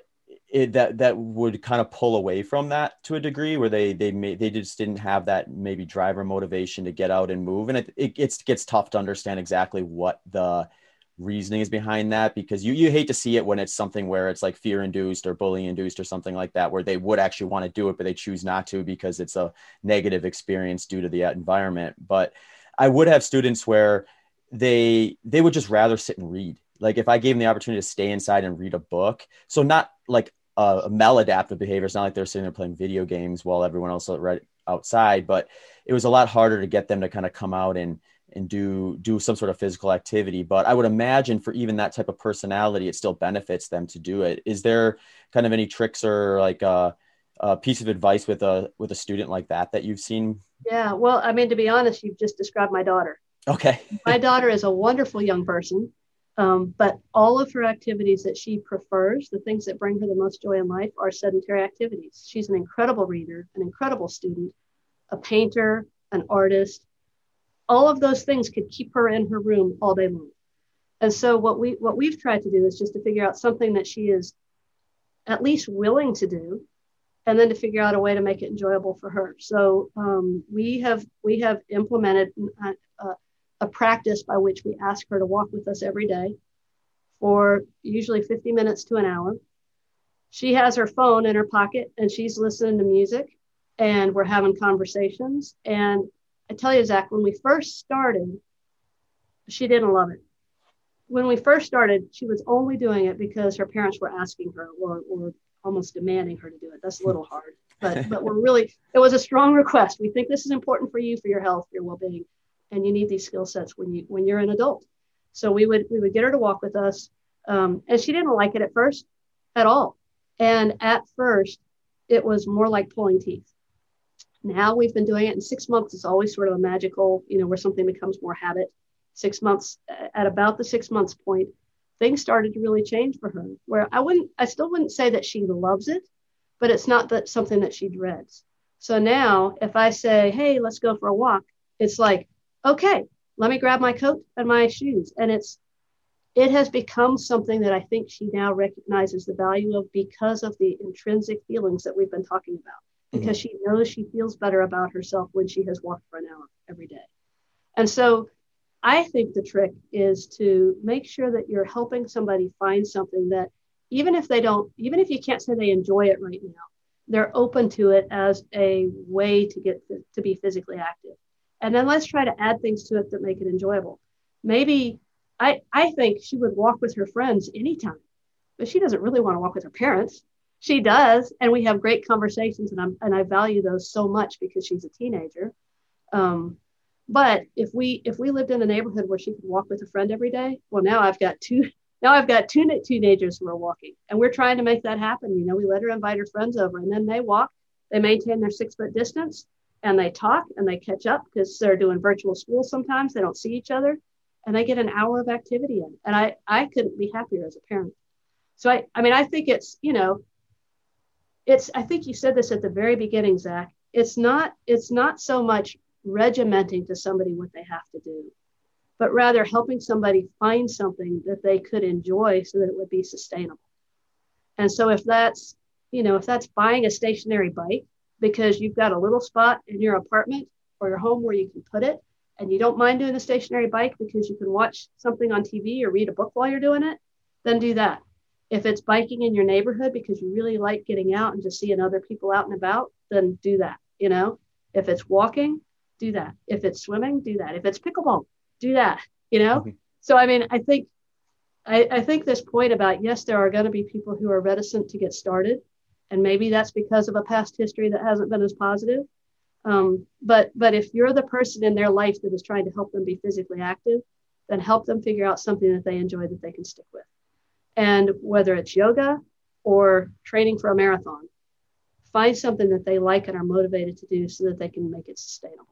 it, that that would kind of pull away from that to a degree, where they they may, they just didn't have that maybe driver motivation to get out and move, and it, it gets gets tough to understand exactly what the reasoning is behind that because you you hate to see it when it's something where it's like fear induced or bullying induced or something like that where they would actually want to do it but they choose not to because it's a negative experience due to the uh, environment. But i would have students where they they would just rather sit and read. Like if i gave them the opportunity to stay inside and read a book so not like a, a maladaptive behavior. It's not like they're sitting there playing video games while everyone else right outside but it was a lot harder to get them to kind of come out and and do do some sort of physical activity. But i would imagine for even that type of personality it still benefits them to do it. Is there kind of any tricks or like a, a piece of advice with a with a student like that that you've seen? Yeah well i mean to be honest you've just described my daughter. Okay. My daughter is a wonderful young person um, but all of her activities that she prefers the things that bring her the most joy in life are sedentary activities she's an incredible reader an incredible student a painter an artist all of those things could keep her in her room all day long. And so what we what we've tried to do is just to figure out something that she is at least willing to do, and then to figure out a way to make it enjoyable for her. So um, we have we have implemented a, a, practice by which we ask her to walk with us every day for usually 50 minutes to an hour. She has her phone in her pocket and she's listening to music and we're having conversations and I tell you, Zach, when we first started, she didn't love it. When we first started, she was only doing it because her parents were asking her or, or almost demanding her to do it. That's a little hard, but but we're really it was a strong request. We think this is important for you for your health, your well-being, and you need these skill sets when you when you're an adult. So we would we would get her to walk with us, um, and she didn't like it at first, at all. And at first, it was more like pulling teeth. Now we've been doing it in six months. It's always sort of a magical, you know, where something becomes more habit. Six months, at about the six months point, things started to really change for her. Where I wouldn't, I still wouldn't say that she loves it, but it's not that something that she dreads. So now, if I say, "Hey, let's go for a walk," it's like, "Okay, let me grab my coat and my shoes," and it's it has become something that I think she now recognizes the value of because of the intrinsic feelings that we've been talking about because mm-hmm. she knows she feels better about herself when she has walked for an hour every day. And so I think the trick is to make sure that you're helping somebody find something that even if they don't, even if you can't say they enjoy it right now, they're open to it as a way to get to be physically active. And then let's try to add things to it that make it enjoyable. Maybe I, I think she would walk with her friends anytime, but she doesn't really want to walk with her parents. She does and we have great conversations and, I'm, and i value those so much because she's a teenager. Um, but if we if we lived in a neighborhood where she could walk with a friend every day well now i've got two now i've got two teenagers who are walking and we're trying to make that happen. You know we let her invite her friends over and then they walk. They maintain their six foot distance and they talk and they catch up because they're doing virtual school sometimes they don't see each other and they get an hour of activity in and i i couldn't be happier as a parent So I, I mean, I think it's, you know, it's, I think you said this at the very beginning, Zach. It's not, it's not so much regimenting to somebody what they have to do, but rather helping somebody find something that they could enjoy so that it would be sustainable. And so if that's, you know, if that's buying a stationary bike because you've got a little spot in your apartment or your home where you can put it, and you don't mind doing a stationary bike because you can watch something on TV or read a book while you're doing it, then do that. If it's biking in your neighborhood because you really like getting out and just seeing other people out and about, then do that. You know, if it's walking, do that. If it's swimming, do that. If it's pickleball, do that. You know. Mm-hmm. So I mean, I think, I, I think this point about yes, there are going to be people who are reticent to get started, and maybe that's because of a past history that hasn't been as positive. Um, but but if you're the person in their life that is trying to help them be physically active, then help them figure out something that they enjoy that they can stick with. And whether it's yoga or training for a marathon, find something that they like and are motivated to do so that they can make it sustainable.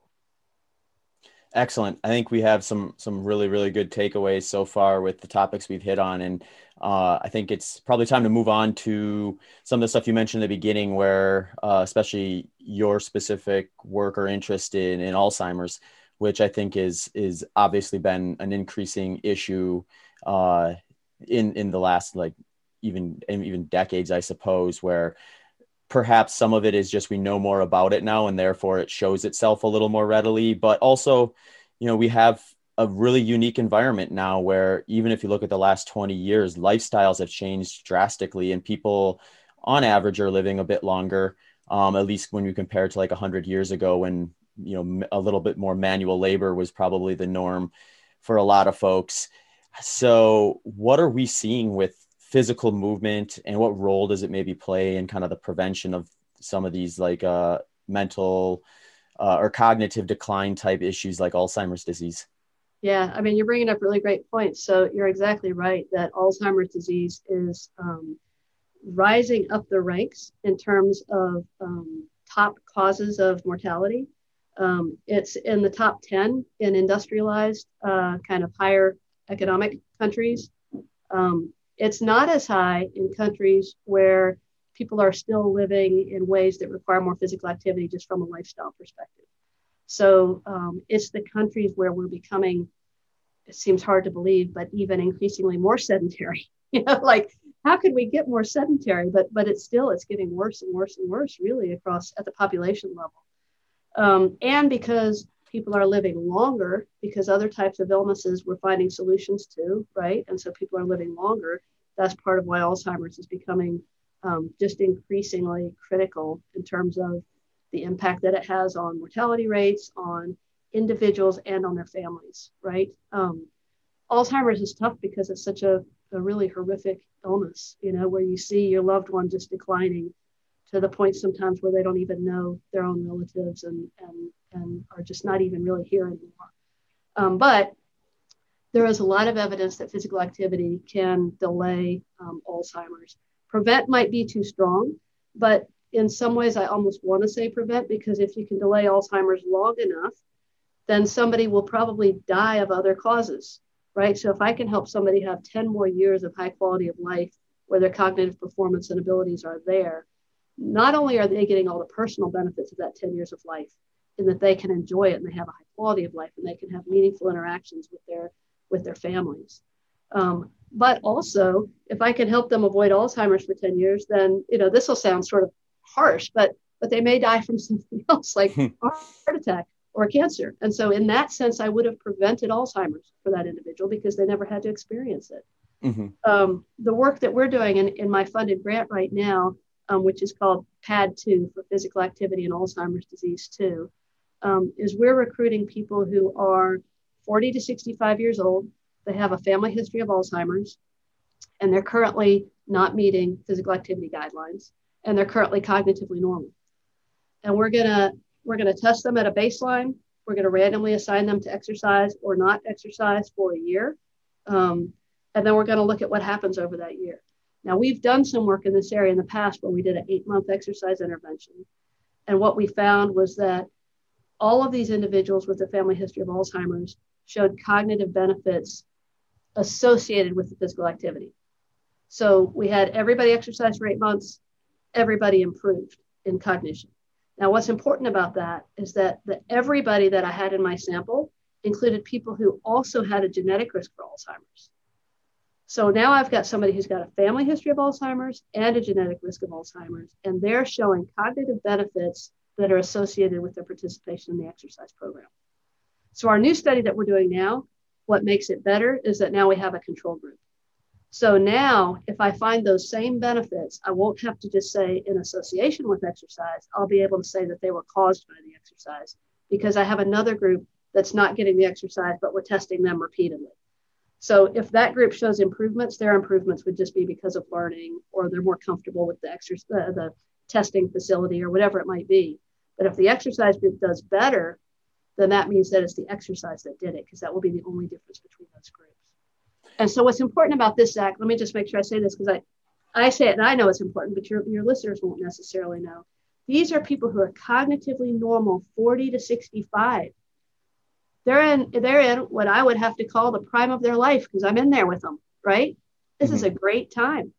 Excellent. I think we have some some really really good takeaways so far with the topics we've hit on, and uh, I think it's probably time to move on to some of the stuff you mentioned in the beginning, where uh, especially your specific work or interest in in Alzheimer's, which I think is is obviously been an increasing issue uh, in in the last like even even decades, I suppose, where perhaps some of it is just we know more about it now and therefore it shows itself a little more readily. But also you know we have a really unique environment now where even if you look at the last 20 years lifestyles have changed drastically and people on average are living a bit longer um, at least when you compare to like 100 years ago when you know a little bit more manual labor was probably the norm for a lot of folks. So what are we seeing with physical movement and what role does it maybe play in kind of the prevention of some of these like uh, mental uh, or cognitive decline type issues like Alzheimer's disease? Yeah, I mean, you're bringing up really great points. So you're exactly right that Alzheimer's disease is um, rising up the ranks in terms of um, top causes of mortality. Um, it's in the top 10 in industrialized, uh, kind of higher economic countries. Um, it's not as high in countries where people are still living in ways that require more physical activity just from a lifestyle perspective. So um, it's the countries where we're becoming, it seems hard to believe, but even increasingly more sedentary. you know, like how could we get more sedentary? But but it's still it's getting worse and worse and worse, really, across at the population level. Um, and because people are living longer because other types of illnesses we're finding solutions to, right? And so people are living longer. That's part of why Alzheimer's is becoming um, just increasingly critical in terms of the impact that it has on mortality rates, on individuals, and on their families, right? Um, Alzheimer's is tough because it's such a, a really horrific illness, you know, where you see your loved one just declining to the point sometimes where they don't even know their own relatives and, and, and are just not even really here anymore. Um, but there is a lot of evidence that physical activity can delay um, Alzheimer's. Prevent might be too strong, but in some ways, I almost want to say prevent because if you can delay Alzheimer's long enough, then somebody will probably die of other causes, right? So if I can help somebody have 10 more years of high quality of life where their cognitive performance and abilities are there, not only are they getting all the personal benefits of that 10 years of life in that they can enjoy it and they have a high quality of life and they can have meaningful interactions with their with their families. Um, but also if i can help them avoid alzheimer's for 10 years then you know this will sound sort of harsh but but they may die from something else like a heart attack or cancer. And so in that sense i would have prevented alzheimer's for that individual because they never had to experience it. Mm-hmm. um, the work that we're doing in, in my funded grant right now um, which is called PAD2 for physical activity and Alzheimer's disease 2, um, is we're recruiting people who are 40 to 65 years old. They have a family history of Alzheimer's, and they're currently not meeting physical activity guidelines, and they're currently cognitively normal. And we're gonna we're gonna test them at a baseline. We're gonna randomly assign them to exercise or not exercise for a year, um, and then we're gonna look at what happens over that year. Now, we've done some work in this area in the past where we did an eight month exercise intervention. And what we found was that all of these individuals with a family history of Alzheimer's showed cognitive benefits associated with the physical activity. So we had everybody exercise for eight months, everybody improved in cognition. Now, what's important about that is that the everybody that I had in my sample included people who also had a genetic risk for Alzheimer's. So now I've got somebody who's got a family history of Alzheimer's and a genetic risk of Alzheimer's, and they're showing cognitive benefits that are associated with their participation in the exercise program. So, our new study that we're doing now, what makes it better is that now we have a control group. So now, if I find those same benefits, I won't have to just say in association with exercise. I'll be able to say that they were caused by the exercise because I have another group that's not getting the exercise, but we're testing them repeatedly. So if that group shows improvements, their improvements would just be because of learning or they're more comfortable with the exercise, the testing facility or whatever it might be. But if the exercise group does better, then that means that it's the exercise that did it because that will be the only difference between those groups. And so what's important about this, Zach, let me just make sure I say this because I, I say it and I know it's important, but your, your listeners won't necessarily know. These are people who are cognitively normal 40 to 65 they're in they're in what I would have to call the prime of their life because I'm in there with them, right? This mm-hmm. is a great time.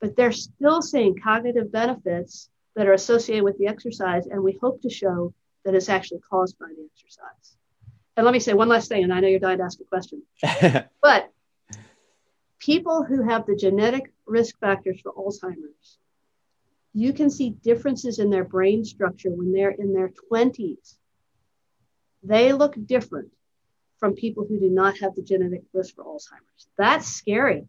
But they're still seeing cognitive benefits that are associated with the exercise, and we hope to show that it's actually caused by the exercise. And let me say one last thing, and I know you're dying to ask a question. but people who have the genetic risk factors for Alzheimer's, you can see differences in their brain structure when they're in their 20s they look different from people who do not have the genetic risk for Alzheimer's. That's scary.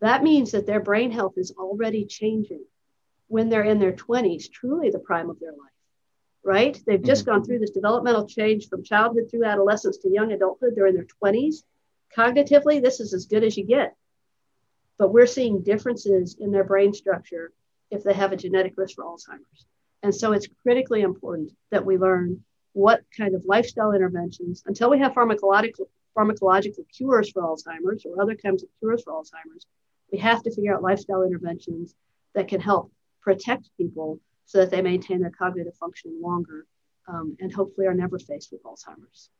That means that their brain health is already changing when they're in their 20s, truly the prime of their life, right? They've just mm-hmm. gone through this developmental change from childhood through adolescence to young adulthood. They're in their 20s. Cognitively, this is as good as you get. But we're seeing differences in their brain structure if they have a genetic risk for Alzheimer's. And so it's critically important that we learn what kind of lifestyle interventions, until we have pharmacological, pharmacological cures for Alzheimer's or other kinds of cures for Alzheimer's, we have to figure out lifestyle interventions that can help protect people so that they maintain their cognitive functioning longer um, and hopefully are never faced with Alzheimer's.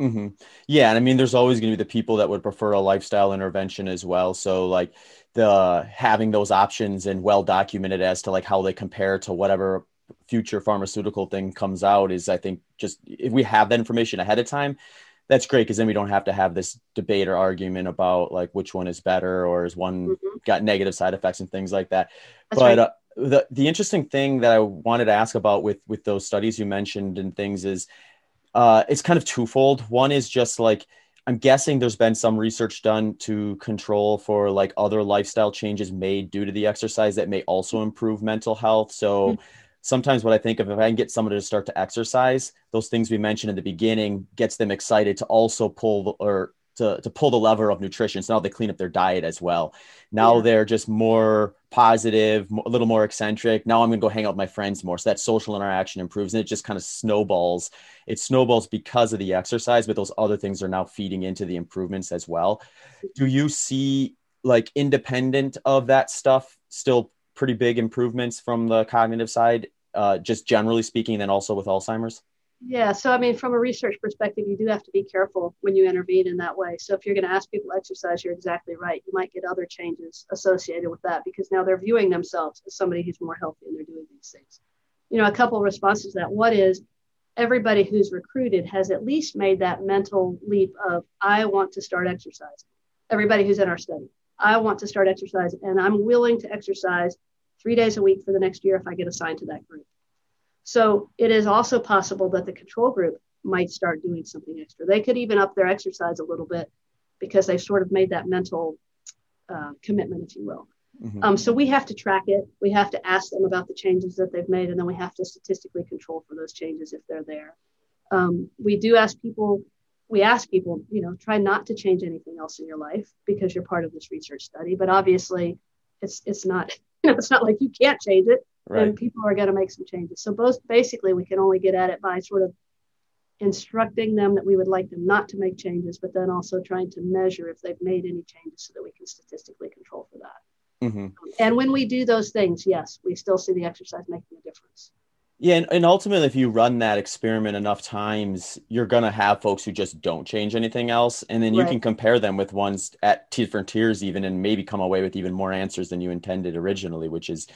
Mm-hmm. Yeah, and I mean, there's always going to be the people that would prefer a lifestyle intervention as well. So, like the having those options and well documented as to like how they compare to whatever future pharmaceutical thing comes out is I think just if we have that information ahead of time, that's great because then we don't have to have this debate or argument about like which one is better or is one mm-hmm. got negative side effects and things like that. That's but right. uh, the the interesting thing that I wanted to ask about with with those studies you mentioned and things is uh, it's kind of twofold. One is just like I'm guessing there's been some research done to control for like other lifestyle changes made due to the exercise that may also improve mental health. So. Mm-hmm sometimes what I think of if I can get someone to start to exercise, those things we mentioned in the beginning gets them excited to also pull the, or to, to pull the lever of nutrition. So now they clean up their diet as well. Now yeah. they're just more positive, a little more eccentric. Now I'm going to go hang out with my friends more. So that social interaction improves and it just kind of snowballs. It snowballs because of the exercise, but those other things are now feeding into the improvements as well. Do you see like independent of that stuff still pretty big improvements from the cognitive side uh, just generally speaking, then also with Alzheimer's? Yeah, so I mean, from a research perspective, you do have to be careful when you intervene in that way. So if you're going to ask people to exercise, you're exactly right. You might get other changes associated with that because now they're viewing themselves as somebody who's more healthy and they're doing these things. You know, a couple of responses to that. What is everybody who's recruited has at least made that mental leap of, I want to start exercising. Everybody who's in our study, I want to start exercise, and I'm willing to exercise three days a week for the next year if I get assigned to that group. So it is also possible that the control group might start doing something extra. They could even up their exercise a little bit because they've sort of made that mental uh, commitment, if you will. Mm-hmm. Um, so we have to track it. We have to ask them about the changes that they've made, and then we have to statistically control for those changes if they're there. Um, we do ask people, we ask people, you know, try not to change anything else in your life because you're part of this research study. But obviously, it's it's not you know, it's not like you can't change it right. and people are going to make some changes. So both basically we can only get at it by sort of instructing them that we would like them not to make changes, but then also trying to measure if they've made any changes so that we can statistically control for that. Mm-hmm. And when we do those things, yes, we still see the exercise making a difference. Yeah, and, and ultimately, if you run that experiment enough times, you're gonna have folks who just don't change anything else, and then you Right. can compare them with ones at different tiers, even, and maybe come away with even more answers than you intended originally, which is,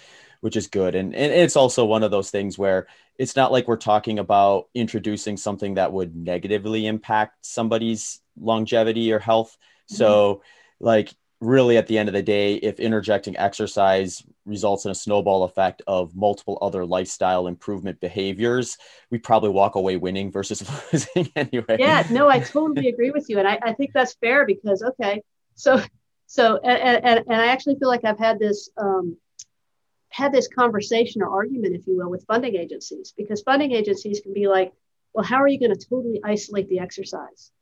which is good. And and it's also one of those things where it's not like we're talking about introducing something that would negatively impact somebody's longevity or health. Mm-hmm. So, like, really, at the end of the day, if interjecting exercise results in a snowball effect of multiple other lifestyle improvement behaviors, we probably walk away winning versus losing anyway. yeah no i totally agree with you and I, I think that's fair because okay so so and, and, and i actually feel like i've had this um, had this conversation or argument if you will with funding agencies because funding agencies can be like well how are you going to totally isolate the exercise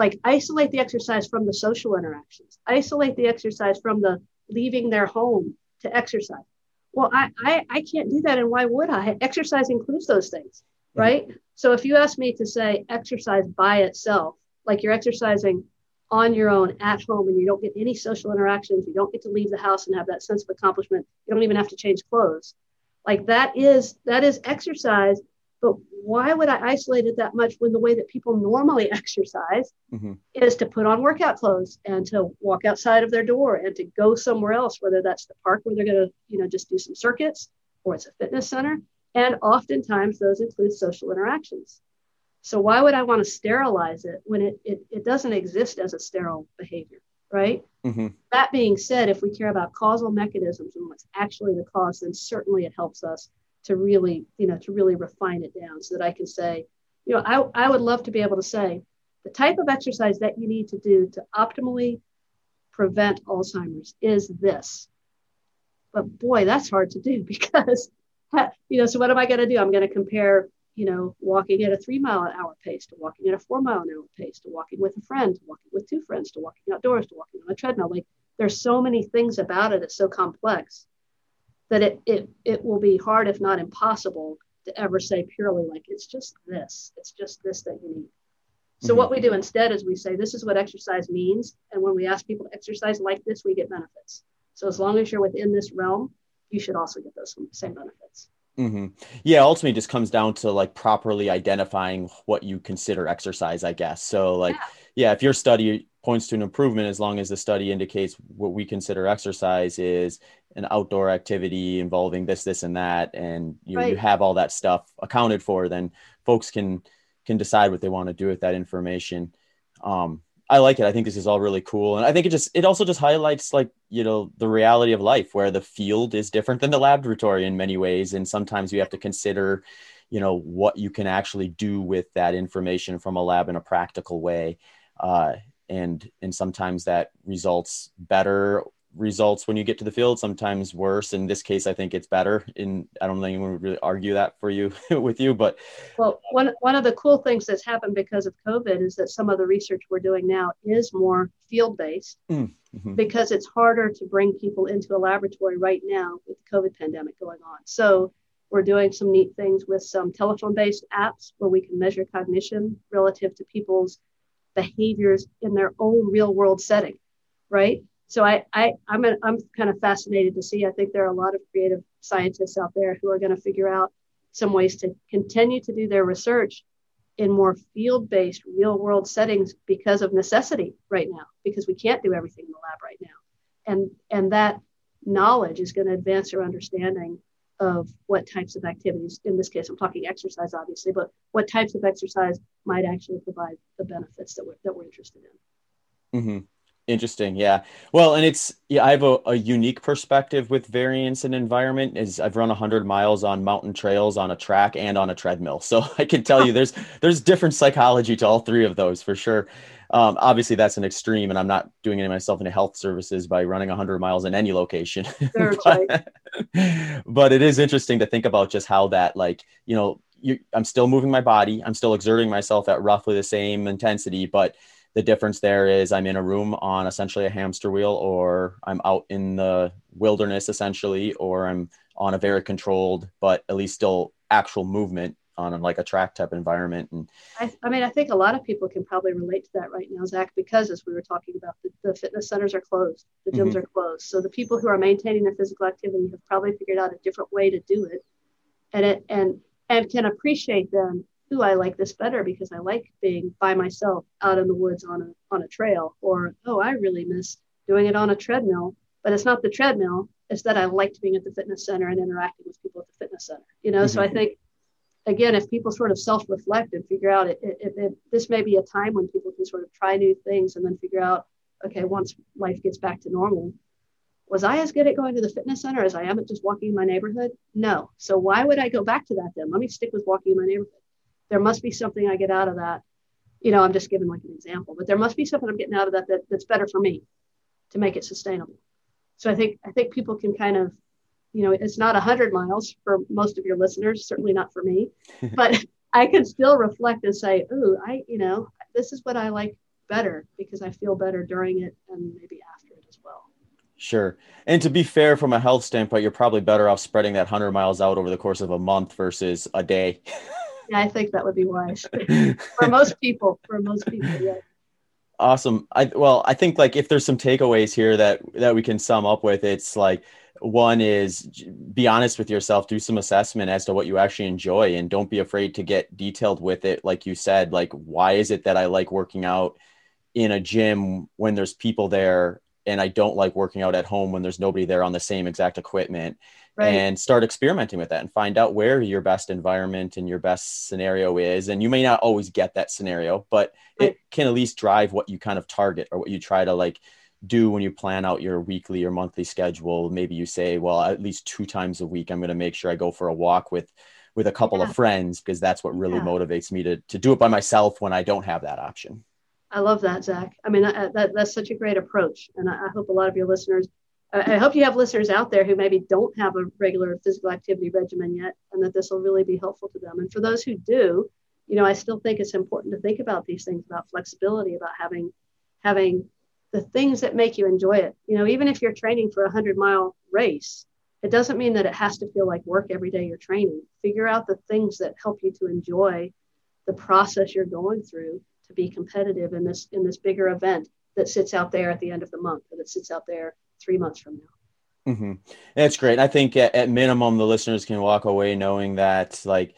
like isolate the exercise from the social interactions. Isolate the exercise from the leaving their home to exercise. Well i i, I can't do that and why would i? Exercise includes those things right. so if you ask me to say exercise by itself like you're exercising on your own at home and you don't get any social interactions you don't get to leave the house and have that sense of accomplishment you don't even have to change clothes like that is that is exercise but why would i isolate it that much when the way that people normally exercise Mhm. is to put on workout clothes and to walk outside of their door and to go somewhere else whether that's the park where they're going to you know just do some circuits or it's a fitness center and oftentimes those include social interactions so why would i want to sterilize it when it, it, it doesn't exist as a sterile behavior right Mhm. that being said, if we care about causal mechanisms and what's actually the cause, then certainly it helps us to really, you know, to really refine it down so that I can say, you know, I, I would love to be able to say the type of exercise that you need to do to optimally prevent Alzheimer's is this. But boy, that's hard to do because, you know, so what am I going to do? I'm going to compare, you know, walking at a three mile an hour pace to walking at a four mile an hour pace to walking with a friend, to walking with two friends, to walking outdoors, to walking on a treadmill. Like there's so many things about it. It's so complex that it, it, it will be hard, if not impossible, to ever say purely like it's just this, it's just this that you need. So Mhm. what we do instead is we say this is what exercise means, and when we ask people to exercise like this, we get benefits. So as long as you're within this realm, you should also get those same benefits. hmm Yeah, ultimately, it just comes down to like properly identifying what you consider exercise, I guess. So, like, Yeah. yeah, if your study points to an improvement, as long as the study indicates what we consider exercise is an outdoor activity involving this, this, and that, and you know, you have all that stuff accounted for, then folks can can decide what they want to do with that information. Um, I like it. I think this is all really cool, and I think it just it also just highlights like you know the reality of life, where the field is different than the laboratory in many ways, and sometimes you have to consider, you know, what you can actually do with that information from a lab in a practical way, uh, and and sometimes that results better results when you get to the field sometimes worse in this case i think it's better in i don't think anyone would really argue that for you with you but Well, one, one of the cool things that's happened because of COVID is that some of the research we're doing now is more field based mhm. because it's harder to bring people into a laboratory right now with the COVID pandemic going on. So we're doing some neat things with some telephone based apps where we can measure cognition relative to people's behaviors in their own real world setting, right? So I, I I'm, a, I'm kind of fascinated to see. I think there are a lot of creative scientists out there who are going to figure out some ways to continue to do their research in more field-based real world settings because of necessity right now because we can't do everything in the lab right now and and that knowledge is going to advance our understanding of what types of activities in this case i'm talking exercise obviously but what types of exercise might actually provide the benefits that we're, that we're interested in hmm Interesting. Yeah. Well, and it's, yeah, I have a, a unique perspective with variance and environment is I've run 100 miles on mountain trails on a track and on a treadmill. So I can tell you there's there's different psychology to all three of those for sure. Um, obviously, that's an extreme, and I'm not doing any myself into health services by running 100 miles in any location. But, but it is interesting to think about just how that, like, you know, you, I'm still moving my body, I'm still exerting myself at roughly the same intensity, but the difference there is I'm in a room on essentially a hamster wheel, or I'm out in the wilderness essentially, or I'm on a very controlled, but at least still actual movement on like a track type environment. And I, I mean, I think a lot of people can probably relate to that right now, Zach, because as we were talking about, the, the fitness centers are closed, the gyms Mhm. are closed. So the people who are maintaining their physical activity have probably figured out a different way to do it. And it and and can appreciate then, ooh, I like this better because I like being by myself out in the woods on a on a trail, or oh, I really miss doing it on a treadmill. But it's not the treadmill; it's that I liked being at the fitness center and interacting with people at the fitness center. You know, mm-hmm. so I think again, if people sort of self-reflect and figure out if this may be a time when people can sort of try new things and then figure out, okay, once life gets back to normal, was I as good at going to the fitness center as I am at just walking in my neighborhood? No. So why would I go back to that then? Let me stick with walking in my neighborhood. There must be something I get out of that. You know, I'm just giving like an example, but there must be something I'm getting out of that, that that's better for me to make it sustainable. So I think I think people can kind of, you know, it's not 100 miles for most of your listeners, certainly not for me, but I can still reflect and say, "Ooh, I, you know, this is what I like better because I feel better during it and maybe after it as well." Sure. And to be fair, from a health standpoint, you're probably better off spreading that 100 miles out over the course of a month versus a day. yeah, I think that would be wise for most people. For most people, yeah. Awesome. I well, I think like if there's some takeaways here that that we can sum up with, it's like one is be honest with yourself, do some assessment as to what you actually enjoy, and don't be afraid to get detailed with it. Like you said, like why is it that I like working out in a gym when there's people there and I don't like working out at home when there's nobody there on the same exact equipment. Right. And start experimenting with that and find out where your best environment and your best scenario is. And you may not always get that scenario, but right. it can at least drive what you kind of target or what you try to like do when you plan out your weekly or monthly schedule. Maybe you say, well, at least two times a week, I'm going to make sure I go for a walk with with a couple yeah. of friends because that's what really yeah. motivates me to to do it by myself when I don't have that option. I love that, Zach. I mean, that, that that's such a great approach. And I, I hope a lot of your listeners, I, I hope you have listeners out there who maybe don't have a regular physical activity regimen yet, and that this will really be helpful to them. And for those who do, you know, I still think it's important to think about these things about flexibility, about having having the things that make you enjoy it. You know, even if you're training for a hundred mile race, it doesn't mean that it has to feel like work every day you're training. Figure out the things that help you to enjoy the process you're going through to be competitive in this in this bigger event that sits out there at the end of the month or that sits out there three months from now. Mm-hmm. That's great. I think at, at minimum, the listeners can walk away knowing that like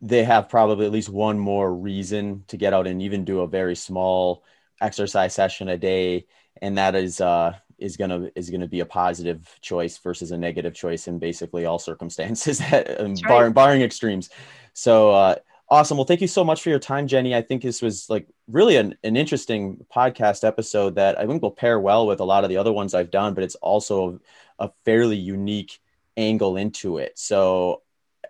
they have probably at least one more reason to get out and even do a very small exercise session a day, and that is uh, is gonna is gonna be a positive choice versus a negative choice in basically all circumstances, barring right. barring extremes. So uh, Awesome. Well, thank you so much for your time, Jenny. I think this was like really an, an interesting podcast episode that I think will pair well with a lot of the other ones I've done, but it's also a, a fairly unique angle into it. So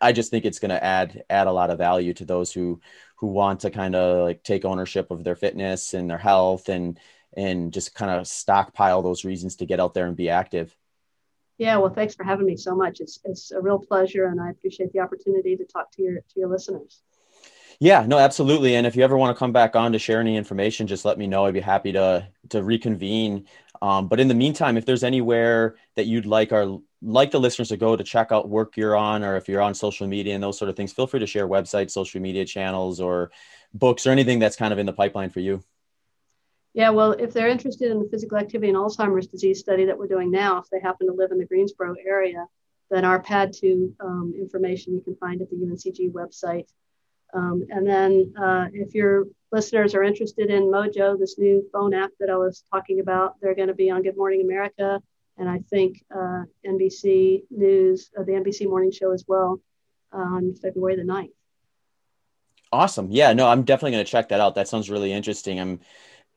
I just think it's going to add add a lot of value to those who who want to kind of like take ownership of their fitness and their health and and just kind of stockpile those reasons to get out there and be active. Yeah, well, thanks for having me so much. It's it's a real pleasure, and I appreciate the opportunity to talk to your to your listeners. Yeah, no, absolutely. And if you ever want to come back on to share any information, just let me know. I'd be happy to to reconvene. Um, but in the meantime, if there's anywhere that you'd like our like the listeners to go to check out work you're on, or if you're on social media and those sort of things, feel free to share websites, social media channels, or books, or anything that's kind of in the pipeline for you. Yeah, well, if they're interested in the physical activity and Alzheimer's disease study that we're doing now, if they happen to live in the Greensboro area, then our PAD 2 um, information you can find at the UNCG website. Um, and then uh, if your listeners are interested in Mojo, this new phone app that I was talking about, they're going to be on Good Morning America and I think uh, NBC News, uh, the NBC Morning Show as well on February the 9th. Awesome. Yeah, no, I'm definitely going to check that out. That sounds really interesting. I'm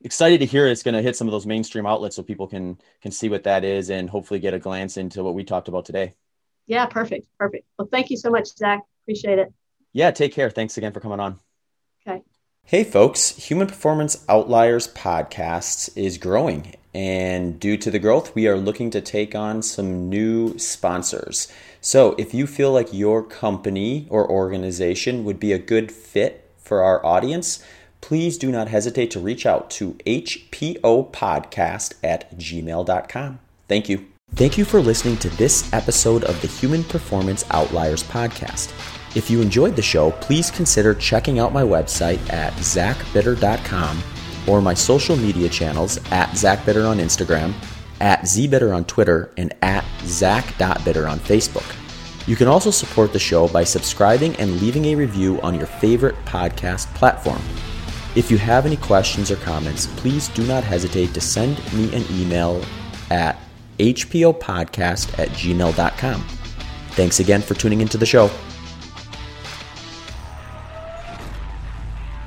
excited to hear it's going to hit some of those mainstream outlets so people can can see what that is and hopefully get a glance into what we talked about today. Yeah, perfect. Perfect. Well, thank you so much, Zach. Appreciate it. Yeah, take care. Thanks again for coming on. Okay. Hey, folks. Human Performance Outliers podcast is growing. And due to the growth, we are looking to take on some new sponsors. So if you feel like your company or organization would be a good fit for our audience, please do not hesitate to reach out to hpopodcast at gmail.com. Thank you. Thank you for listening to this episode of the Human Performance Outliers podcast. If you enjoyed the show, please consider checking out my website at zachbitter.com or my social media channels at zachbitter on Instagram, at zbitter on Twitter, and at zach.bitter on Facebook. You can also support the show by subscribing and leaving a review on your favorite podcast platform. If you have any questions or comments, please do not hesitate to send me an email at hpopodcast at gmail.com. Thanks again for tuning into the show.